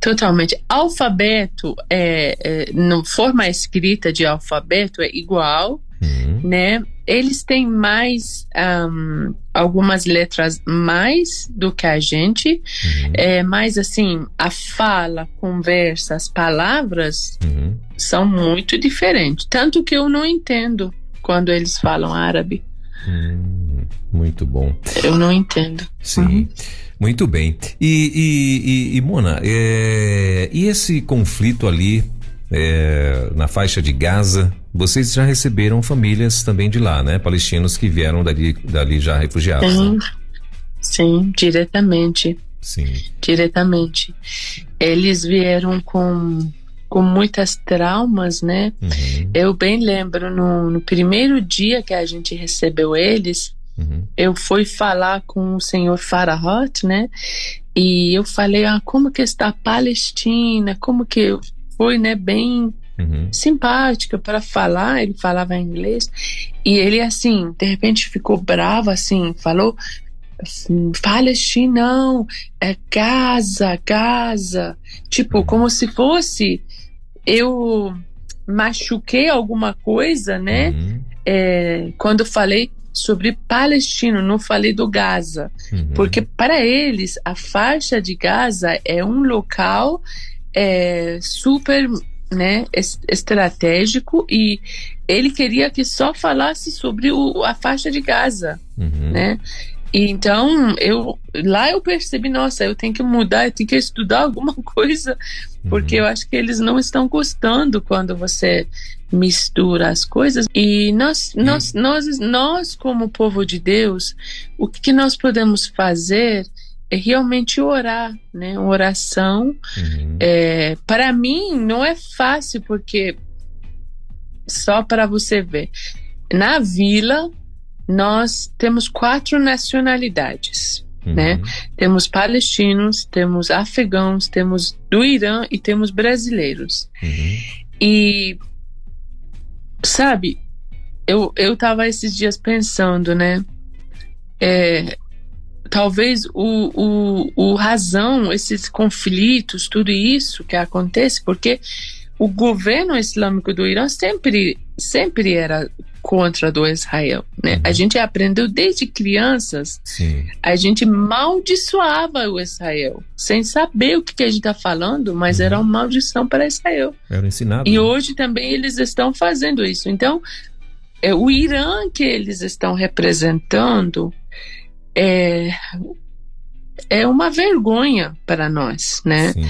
Totalmente. Alfabeto, é, é, no forma escrita de alfabeto é igual, uhum. né? Eles têm mais um, algumas letras mais do que a gente, uhum. é, mas assim a fala, conversa, as palavras uhum. são muito diferentes. Tanto que eu não entendo quando eles falam árabe. Hum, muito bom. Eu não entendo. Sim. Uhum. Muito bem. E, e, e, e Mona, é, e esse conflito ali é, na faixa de Gaza, vocês já receberam famílias também de lá, né? Palestinos que vieram dali, dali já refugiados. Sim, né? sim diretamente. Sim. Diretamente. Eles vieram com, com muitas traumas, né? Uhum. Eu bem lembro no, no primeiro dia que a gente recebeu eles, Uhum. Eu fui falar com o senhor Farahot, né? E eu falei, ah, como que está a Palestina? Como que foi, né? Bem uhum. simpática para falar. Ele falava inglês e ele assim, de repente ficou bravo, assim, falou assim, Palestina não, é Gaza, Gaza, tipo como se fosse eu machuquei alguma coisa, né? Uhum. É, quando falei sobre Palestino, não falei do Gaza, uhum. porque para eles a faixa de Gaza é um local é, super né, estratégico e ele queria que só falasse sobre o, a faixa de Gaza, uhum. né? E então eu lá eu percebi, nossa, eu tenho que mudar, eu tenho que estudar [laughs] alguma coisa, porque uhum. eu acho que eles não estão gostando quando você mistura as coisas. E nós, uhum. nós, nós, nós como povo de Deus, o que nós podemos fazer é realmente orar, né? Oração. Uhum. É, para mim não é fácil porque só para você ver, na vila nós temos quatro nacionalidades. Uhum. Né? Temos palestinos, temos afegãos, temos do Irã e temos brasileiros. Uhum. E sabe, eu eu estava esses dias pensando, né? É, talvez o, o, o razão, esses conflitos, tudo isso que acontece, porque o governo islâmico do Irã sempre sempre era contra do Israel, né? Uhum. A gente aprendeu desde crianças, Sim. a gente maldiçoava o Israel, sem saber o que, que a gente está falando, mas uhum. era uma maldição para Israel. Era ensinado. E né? hoje também eles estão fazendo isso. Então, é, o Irã que eles estão representando é, é uma vergonha para nós, né? Sim.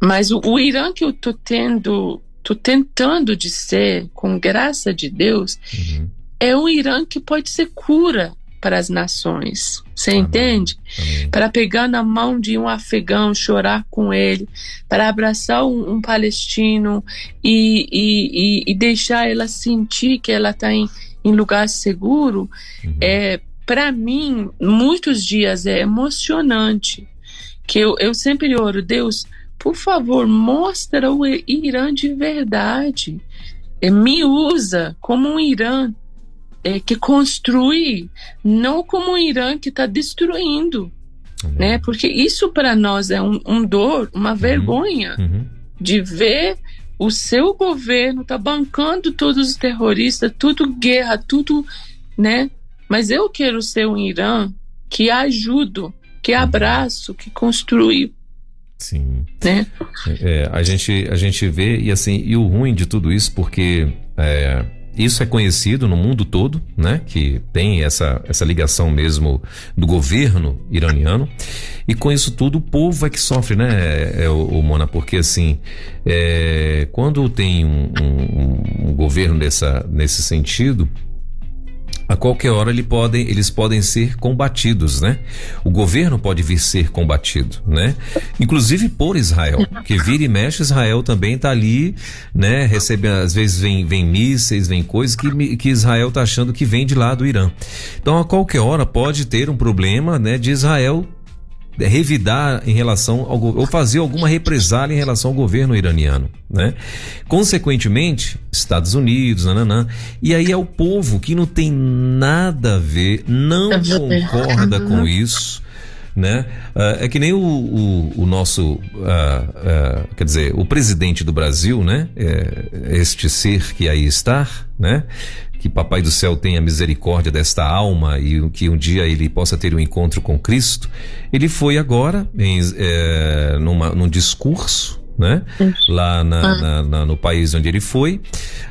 Mas o, o Irã que eu tô tendo tô tentando de ser, com graça de Deus, uhum. é um Irã que pode ser cura para as nações. Você Amém. entende? Amém. Para pegar na mão de um afegão, chorar com ele, para abraçar um, um palestino e, e, e, e, deixar ela sentir que ela está em, em lugar seguro, uhum. é para mim, muitos dias é emocionante. Que eu, eu sempre oro, Deus, por favor, mostra o Irã de verdade. É, me usa como um Irã é, que construi, não como um Irã que está destruindo. Uhum. Né? Porque isso para nós é um, um, dor, uma uhum. vergonha uhum. de ver o seu governo tá bancando todos os terroristas, tudo guerra, tudo, né? Mas eu quero ser um Irã que ajudo, que abraço, que construi Sim. Né? É, a, gente, a gente vê, e assim, e o ruim de tudo isso, porque é, isso é conhecido no mundo todo, né? Que tem essa, essa ligação mesmo do governo iraniano. E com isso tudo, o povo é que sofre, né, é, é o, o, Mona? Porque assim, é, quando tem um, um, um governo dessa, nesse sentido, a qualquer hora ele podem, eles podem ser combatidos, né? O governo pode vir ser combatido, né? Inclusive por Israel, que vira e mexe Israel também tá ali, né? Recebe, às vezes vem, vem mísseis, vem coisas que, que Israel tá achando que vem de lá do Irã. Então a qualquer hora pode ter um problema, né? De Israel revidar em relação ao ou fazer alguma represália em relação ao governo iraniano, né? Consequentemente, Estados Unidos, nananã, e aí é o povo que não tem nada a ver, não concorda com isso, né? Uh, é que nem o, o, o nosso, uh, uh, quer dizer, o presidente do Brasil, né? É, este ser que aí está, né? Que Papai do Céu tenha misericórdia desta alma e que um dia ele possa ter um encontro com Cristo. Ele foi agora em, é, numa, num discurso né? Lá na, ah. na, na, no país onde ele foi.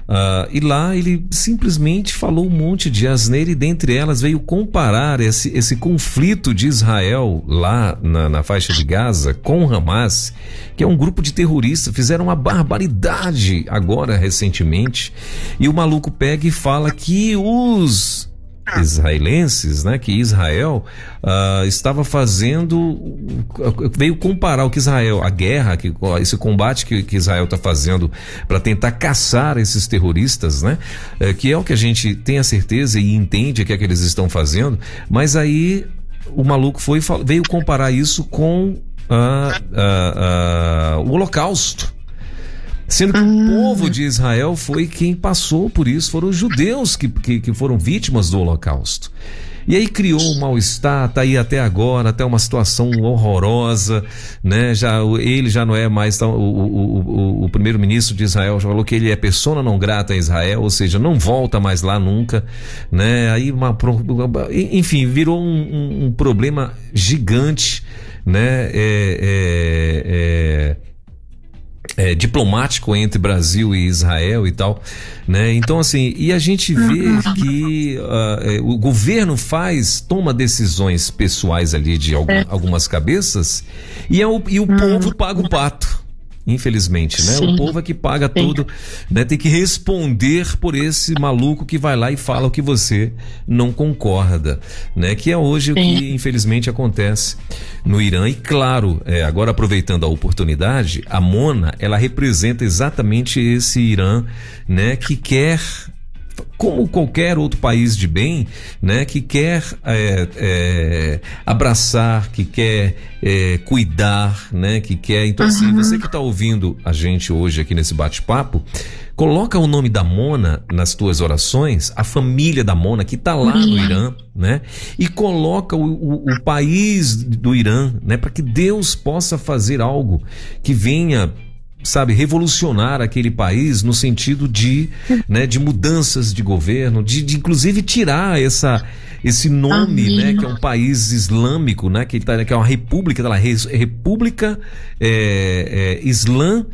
Uh, e lá ele simplesmente falou um monte de asneira e dentre elas veio comparar esse, esse conflito de Israel lá na, na faixa de Gaza com Hamas, que é um grupo de terroristas, fizeram uma barbaridade agora recentemente. E o maluco pega e fala que os israelenses, né, que Israel uh, estava fazendo, veio comparar o que Israel, a guerra, que, esse combate que, que Israel está fazendo para tentar caçar esses terroristas, né, uh, que é o que a gente tem a certeza e entende que é que eles estão fazendo, mas aí o maluco foi veio comparar isso com uh, o Holocausto. Sendo que o ah. povo de Israel foi quem passou por isso, foram os judeus que, que, que foram vítimas do Holocausto. E aí criou um mal-estar, tá aí até agora, até uma situação horrorosa, né? Já, ele já não é mais tão, o, o, o, o primeiro-ministro de Israel já falou que ele é persona não grata a Israel, ou seja, não volta mais lá nunca, né? Aí uma, enfim, virou um, um, um problema gigante, né? É, é, é é, diplomático entre Brasil e Israel e tal, né? Então assim, e a gente vê que uh, o governo faz, toma decisões pessoais ali de algum, é. algumas cabeças e, é o, e o povo uhum. paga o pato. Infelizmente, né? Sim. O povo é que paga Sim. tudo, né? Tem que responder por esse maluco que vai lá e fala o que você não concorda, né? Que é hoje Sim. o que infelizmente acontece no Irã. E claro, é, agora aproveitando a oportunidade, a Mona, ela representa exatamente esse Irã, né? Que quer como qualquer outro país de bem, né, que quer é, é, abraçar, que quer é, cuidar, né, que quer. Então, assim, uhum. você que está ouvindo a gente hoje aqui nesse bate-papo, coloca o nome da Mona nas tuas orações, a família da Mona que está lá no Irã, né, e coloca o, o, o país do Irã, né, para que Deus possa fazer algo que venha sabe, revolucionar aquele país no sentido de, né, de mudanças de governo, de, de inclusive tirar essa, esse nome, Amém. né, que é um país islâmico, né, que, tá, que é uma república, tá lá, república é, é, islã,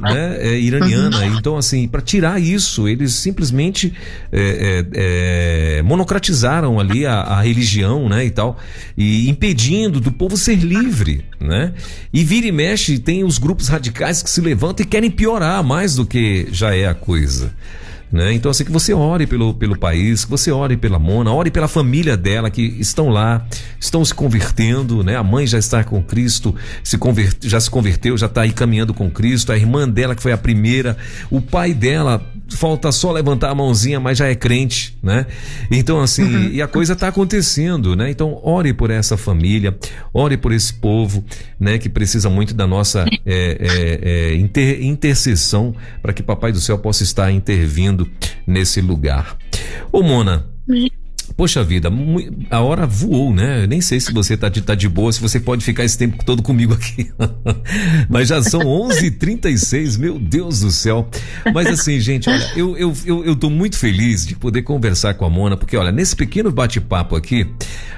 né, é, iraniana. Uhum. Então, assim, para tirar isso, eles simplesmente é, é, é, monocratizaram ali a, a, religião, né, e tal, e impedindo do povo ser livre, né? E vira e mexe tem os grupos radicais que se levantam e querem piorar mais do que já é a coisa. Né? Então, assim, que você ore pelo, pelo país, que você ore pela Mona, ore pela família dela que estão lá, estão se convertendo, né? A mãe já está com Cristo, se converte, já se converteu, já está aí caminhando com Cristo, a irmã dela que foi a primeira, o pai dela falta só levantar a mãozinha, mas já é crente, né? Então, assim, uhum. e a coisa está acontecendo, né? Então, ore por essa família, ore por esse povo, né? Que precisa muito da nossa é, é, é, inter, intercessão para que Papai do Céu possa estar intervindo nesse lugar. Ô, Mona. Poxa vida, a hora voou, né? Eu nem sei se você tá de, tá de boa, se você pode ficar esse tempo todo comigo aqui. [laughs] Mas já são 11h36, meu Deus do céu. Mas assim, gente, olha, eu, eu, eu, eu tô muito feliz de poder conversar com a Mona, porque olha, nesse pequeno bate-papo aqui,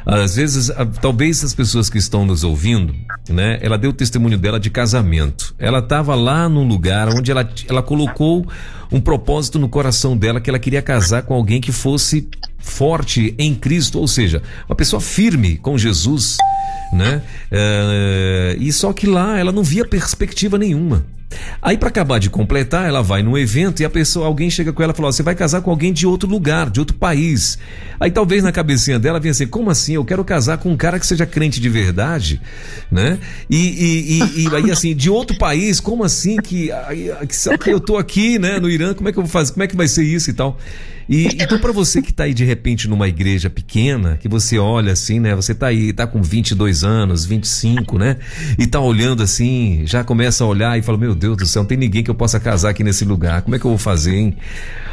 às vezes, talvez as pessoas que estão nos ouvindo, né? Ela deu o testemunho dela de casamento. Ela tava lá num lugar onde ela, ela colocou um propósito no coração dela que ela queria casar com alguém que fosse forte em Cristo, ou seja, uma pessoa firme com Jesus, né? É, e só que lá ela não via perspectiva nenhuma. Aí para acabar de completar, ela vai num evento e a pessoa, alguém chega com ela e fala: "Você vai casar com alguém de outro lugar, de outro país". Aí talvez na cabecinha dela venha assim: "Como assim? Eu quero casar com um cara que seja crente de verdade", né? E, e, e, e aí assim, de outro país, como assim que, que eu tô aqui, né, no Irã, como é que eu vou fazer? Como é que vai ser isso e tal? E então para você que está aí de repente numa igreja pequena, que você olha assim, né? Você está aí, está com 22 anos, 25, né? E está olhando assim, já começa a olhar e fala: "Meu Deus do céu, não tem ninguém que eu possa casar aqui nesse lugar. Como é que eu vou fazer, hein?"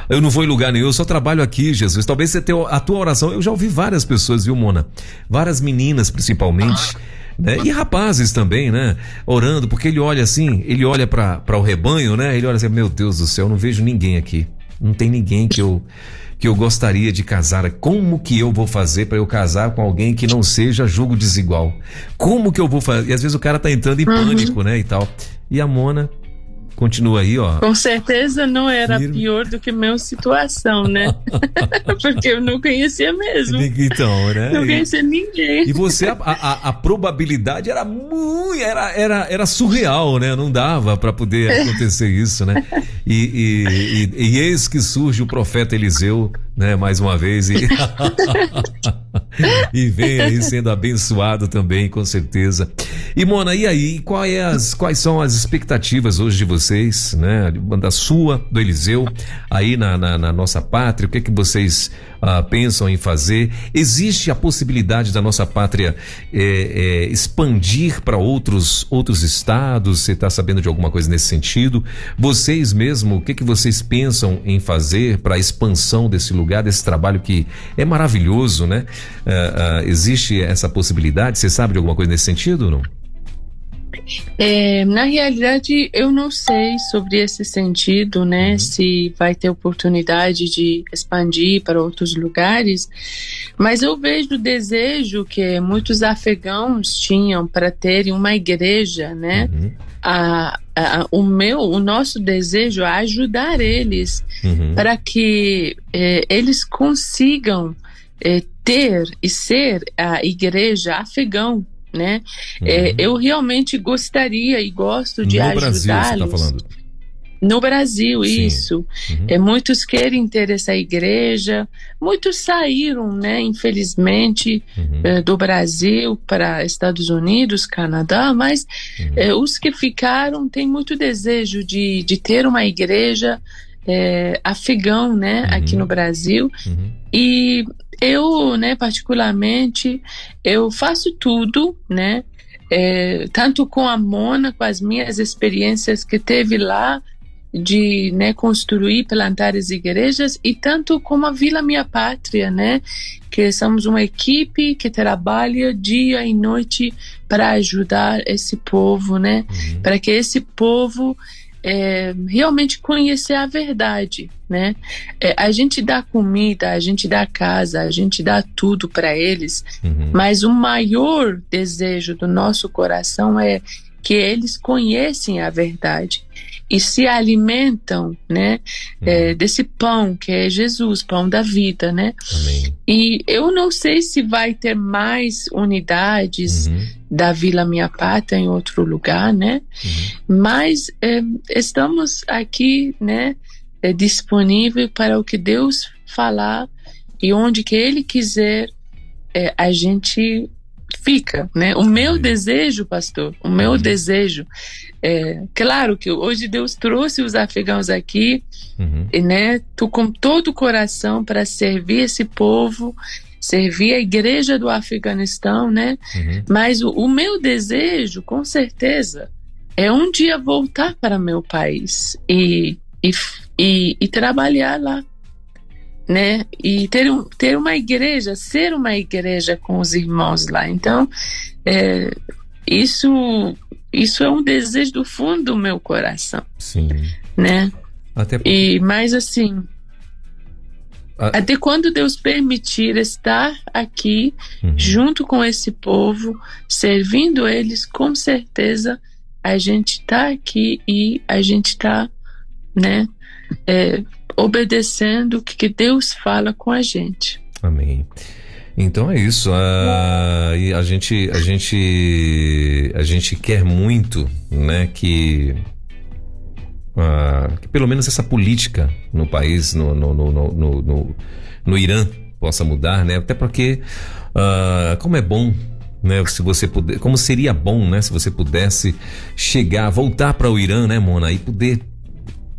Eu não vou em lugar nenhum, eu só trabalho aqui, Jesus. Talvez você tenha a tua oração. Eu já ouvi várias pessoas, viu, Mona? Várias meninas, principalmente. Né? E rapazes também, né? Orando, porque ele olha assim, ele olha para o rebanho, né? Ele olha assim, meu Deus do céu, eu não vejo ninguém aqui. Não tem ninguém que eu que eu gostaria de casar. Como que eu vou fazer para eu casar com alguém que não seja julgo desigual? Como que eu vou fazer? E às vezes o cara tá entrando em uhum. pânico, né, e tal. E a Mona continua aí, ó. Com certeza não era Firme. pior do que minha situação, né? [laughs] Porque eu não conhecia mesmo. Então, né? Não conhecia ninguém. E você, a, a, a, probabilidade era muito, era, era, era surreal, né? Não dava para poder acontecer isso, né? E, e, e, e eis que surge o profeta Eliseu, né? Mais uma vez. E... [laughs] e vem aí sendo abençoado também, com certeza. E Mona, e aí, é as, quais são as expectativas hoje de vocês, né? Da sua, do Eliseu, aí na, na, na nossa pátria, o que é que vocês uh, pensam em fazer? Existe a possibilidade da nossa pátria é, é, expandir para outros, outros estados? Você está sabendo de alguma coisa nesse sentido? Vocês mesmo, o que, que vocês pensam em fazer para a expansão desse lugar, desse trabalho que é maravilhoso, né? Uh, uh, existe essa possibilidade? Você sabe de alguma coisa nesse sentido ou não? É, na realidade, eu não sei sobre esse sentido, né? Uhum. Se vai ter oportunidade de expandir para outros lugares, mas eu vejo o desejo que muitos afegãos tinham para terem uma igreja, né? Uhum. A, a, o meu, o nosso desejo é ajudar eles uhum. para que é, eles consigam é, ter e ser a igreja afegão né? Uhum. É, eu realmente gostaria e gosto de ajudá-los. Tá falando. No Brasil, Sim. isso. Uhum. É, muitos querem ter essa igreja, muitos saíram, né, infelizmente, uhum. é, do Brasil para Estados Unidos, Canadá, mas uhum. é, os que ficaram têm muito desejo de, de ter uma igreja é, afegão, né, aqui uhum. no Brasil. Uhum. E eu, né, particularmente, eu faço tudo, né, é, tanto com a Mona, com as minhas experiências que teve lá de né, construir, plantar as igrejas e tanto como a Vila Minha Pátria, né, que somos uma equipe que trabalha dia e noite para ajudar esse povo, né, uhum. para que esse povo é, realmente conhecer a verdade, né? É, a gente dá comida, a gente dá casa, a gente dá tudo para eles, uhum. mas o maior desejo do nosso coração é que eles conhecem a verdade e se alimentam, né, é, desse pão que é Jesus, pão da vida, né? Amém. E eu não sei se vai ter mais unidades uhum. da Vila Minha Pátria em outro lugar, né? Uhum. Mas é, estamos aqui, né, é, disponível para o que Deus falar e onde que Ele quiser é, a gente fica, né? O meu desejo, pastor, o meu uhum. desejo, é, claro que hoje Deus trouxe os afegãos aqui, uhum. e, né? Tu com todo o coração para servir esse povo, servir a igreja do Afeganistão, né? Uhum. Mas o, o meu desejo, com certeza, é um dia voltar para meu país e, e, e, e trabalhar lá né? E ter, um, ter uma igreja, ser uma igreja com os irmãos lá. Então, é, isso, isso é um desejo do fundo do meu coração. Sim. Né? Até E mais assim, a... até quando Deus permitir estar aqui uhum. junto com esse povo, servindo eles, com certeza a gente está aqui e a gente está, né? É, obedecendo o que Deus fala com a gente. Amém. Então é isso. A, a gente, a gente, a gente quer muito, né, que uh, que pelo menos essa política no país, no, no, no, no, no, no Irã, possa mudar, né? Até porque, uh, como é bom né? Se você puder, como seria bom, né? Se você pudesse chegar, voltar para o Irã, né, Mona, e poder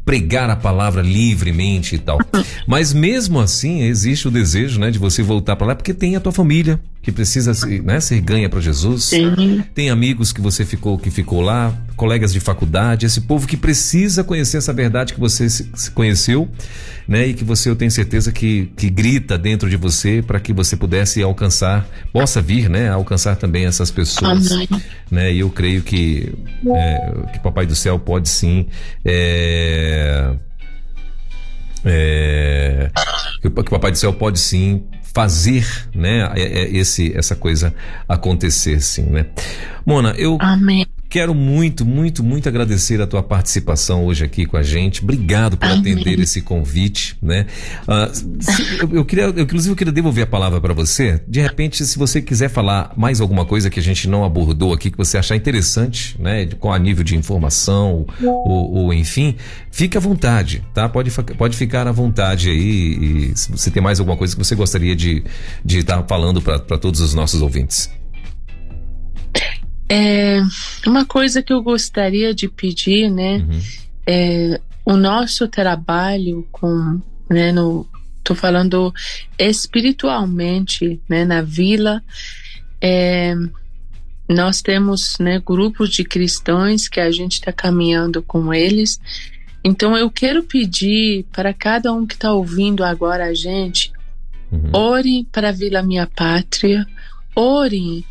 pregar a palavra livremente e tal. [laughs] Mas mesmo assim, existe o desejo, né, de você voltar para lá porque tem a tua família que precisa né, ser ganha para Jesus. Sim. Tem amigos que você ficou que ficou lá, colegas de faculdade, esse povo que precisa conhecer essa verdade que você se conheceu, né, e que você eu tenho certeza que, que grita dentro de você para que você pudesse alcançar, possa vir, né, alcançar também essas pessoas, Amém. né? E eu creio que é, que Papai do Céu pode sim é, é, que o Papai do Céu pode sim fazer, né, é, é, esse essa coisa acontecer, sim, né? Mona, eu Amém. Quero muito, muito, muito agradecer a tua participação hoje aqui com a gente. Obrigado por Amém. atender esse convite, né? Uh, se, eu, eu, queria, eu, inclusive, eu queria devolver a palavra para você. De repente, se você quiser falar mais alguma coisa que a gente não abordou aqui, que você achar interessante, né? Com a nível de informação, ou, ou enfim, fique à vontade, tá? Pode, pode ficar à vontade aí. E se você tem mais alguma coisa que você gostaria de estar tá falando para todos os nossos ouvintes. É, uma coisa que eu gostaria de pedir, né, uhum. é o nosso trabalho com, né, no, tô falando espiritualmente, né, na vila, é, nós temos, né, grupos de cristãos que a gente está caminhando com eles. Então eu quero pedir para cada um que está ouvindo agora a gente, uhum. orem para a Vila Minha Pátria, orem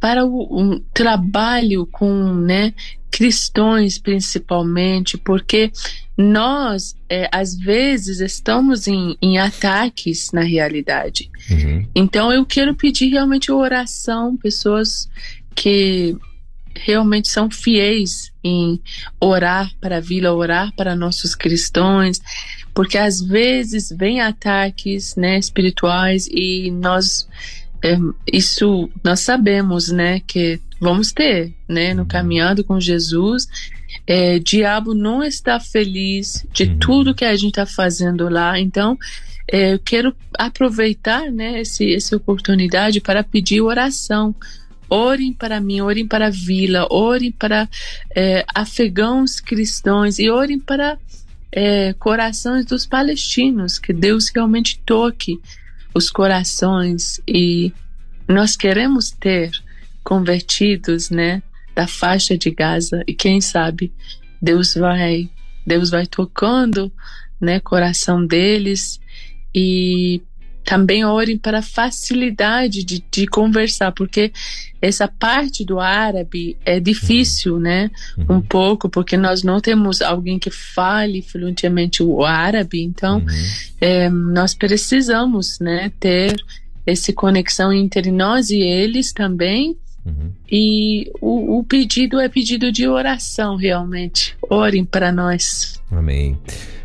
para o um trabalho com né, cristãos principalmente, porque nós é, às vezes estamos em, em, ataques na realidade. Uhum. Então eu quero pedir realmente oração, pessoas que realmente são fiéis em orar para a vila, orar para nossos cristãos, porque às vezes vem ataques né, espirituais e nós é, isso nós sabemos, né, que vamos ter, né, no uhum. caminhando com Jesus. É, diabo não está feliz de uhum. tudo que a gente está fazendo lá, então é, eu quero aproveitar, né, esse, essa oportunidade para pedir oração. Orem para mim, orem para a vila, orem para é, afegãos cristãos e orem para é, corações dos palestinos, que Deus realmente toque os corações e nós queremos ter convertidos, né, da faixa de Gaza. E quem sabe Deus vai Deus vai tocando, né, coração deles e também orem para facilidade de, de conversar, porque essa parte do árabe é difícil, né? Uhum. Um pouco, porque nós não temos alguém que fale fluentemente o árabe, então uhum. é, nós precisamos, né, ter essa conexão entre nós e eles também. Uhum. E o, o, pedido é pedido de oração, realmente. Orem para nós. Amém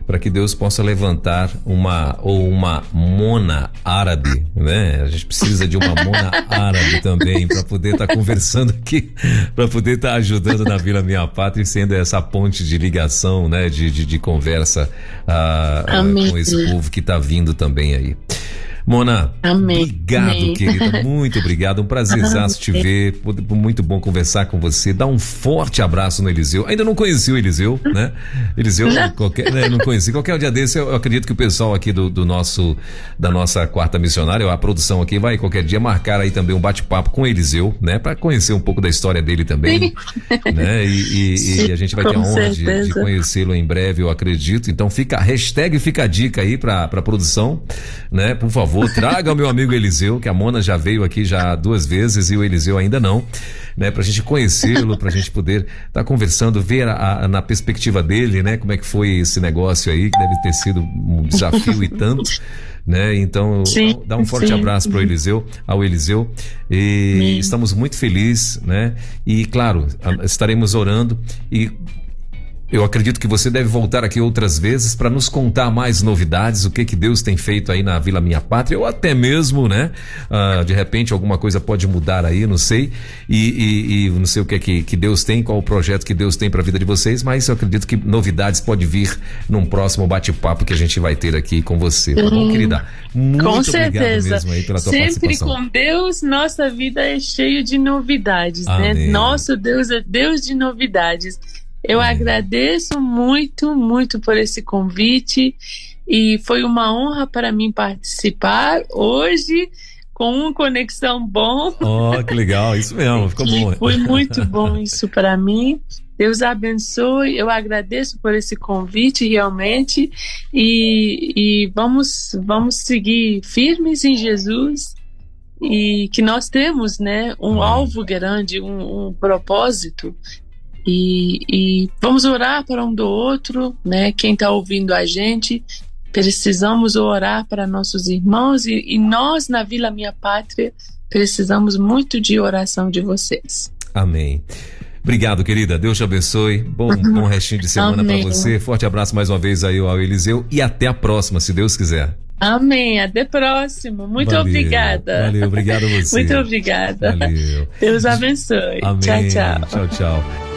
para que Deus possa levantar uma ou uma mona árabe, né? A gente precisa de uma mona árabe também para poder estar tá conversando aqui, para poder estar tá ajudando na Vila Minha Pátria e sendo essa ponte de ligação, né? De, de, de conversa ah, ah com esse povo que está vindo também aí. Mona, Amém. obrigado, Amém. querida. [laughs] Muito obrigado. Um prazer te ver. Muito bom conversar com você. Dá um forte abraço no Eliseu. Ainda não conheci o Eliseu, né? Eliseu, não. qualquer, né, não conheci. Qualquer dia desse, eu acredito que o pessoal aqui do, do nosso, da nossa quarta missionária, a produção aqui, vai qualquer dia marcar aí também um bate-papo com o Eliseu, né? Para conhecer um pouco da história dele também. né? E, e, e, a gente vai ter a honra de, de conhecê-lo em breve, eu acredito. Então fica, hashtag fica a dica aí para a produção, né? Por favor favor, traga o meu amigo Eliseu, que a Mona já veio aqui já duas vezes e o Eliseu ainda não, né? Pra gente conhecê-lo, pra gente poder estar tá conversando, ver a, a, na perspectiva dele, né? Como é que foi esse negócio aí, que deve ter sido um desafio e tanto. Né? Então, sim, dá um forte sim. abraço para o Eliseu, ao Eliseu. E sim. estamos muito felizes, né? E claro, estaremos orando e eu acredito que você deve voltar aqui outras vezes para nos contar mais novidades, o que que Deus tem feito aí na Vila Minha Pátria, ou até mesmo, né? Uh, de repente alguma coisa pode mudar aí, não sei. E, e, e não sei o que, que que Deus tem, qual o projeto que Deus tem para a vida de vocês, mas eu acredito que novidades pode vir num próximo bate-papo que a gente vai ter aqui com você. Tá bom, querida? Muito com certeza. mesmo aí pela tua Sempre com Deus, nossa vida é cheia de novidades, né? Amém. né? Nosso Deus é Deus de novidades. Eu agradeço muito, muito por esse convite e foi uma honra para mim participar hoje com uma conexão bom. Oh, que legal, isso mesmo, ficou bom. Foi muito [laughs] bom isso para mim. Deus abençoe, eu agradeço por esse convite realmente e, e vamos, vamos seguir firmes em Jesus e que nós temos né, um alvo grande, um, um propósito e, e, vamos orar para um do outro, né? Quem está ouvindo a gente, precisamos orar para nossos irmãos e, e, nós na Vila Minha Pátria precisamos muito de oração de vocês. Amém. Obrigado, querida. Deus te abençoe. Bom, [laughs] bom restinho de semana para você. Forte abraço mais uma vez aí ao Eliseu e até a próxima, se Deus quiser. Amém. Até próximo. Muito valeu, obrigada. Valeu, obrigado a [laughs] você. Muito obrigada. Valeu. Deus abençoe. Amém. Tchau, tchau. Tchau, tchau.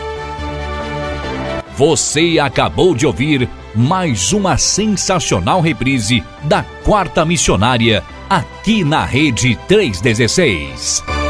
Você acabou de ouvir mais uma sensacional reprise da Quarta Missionária aqui na Rede 316.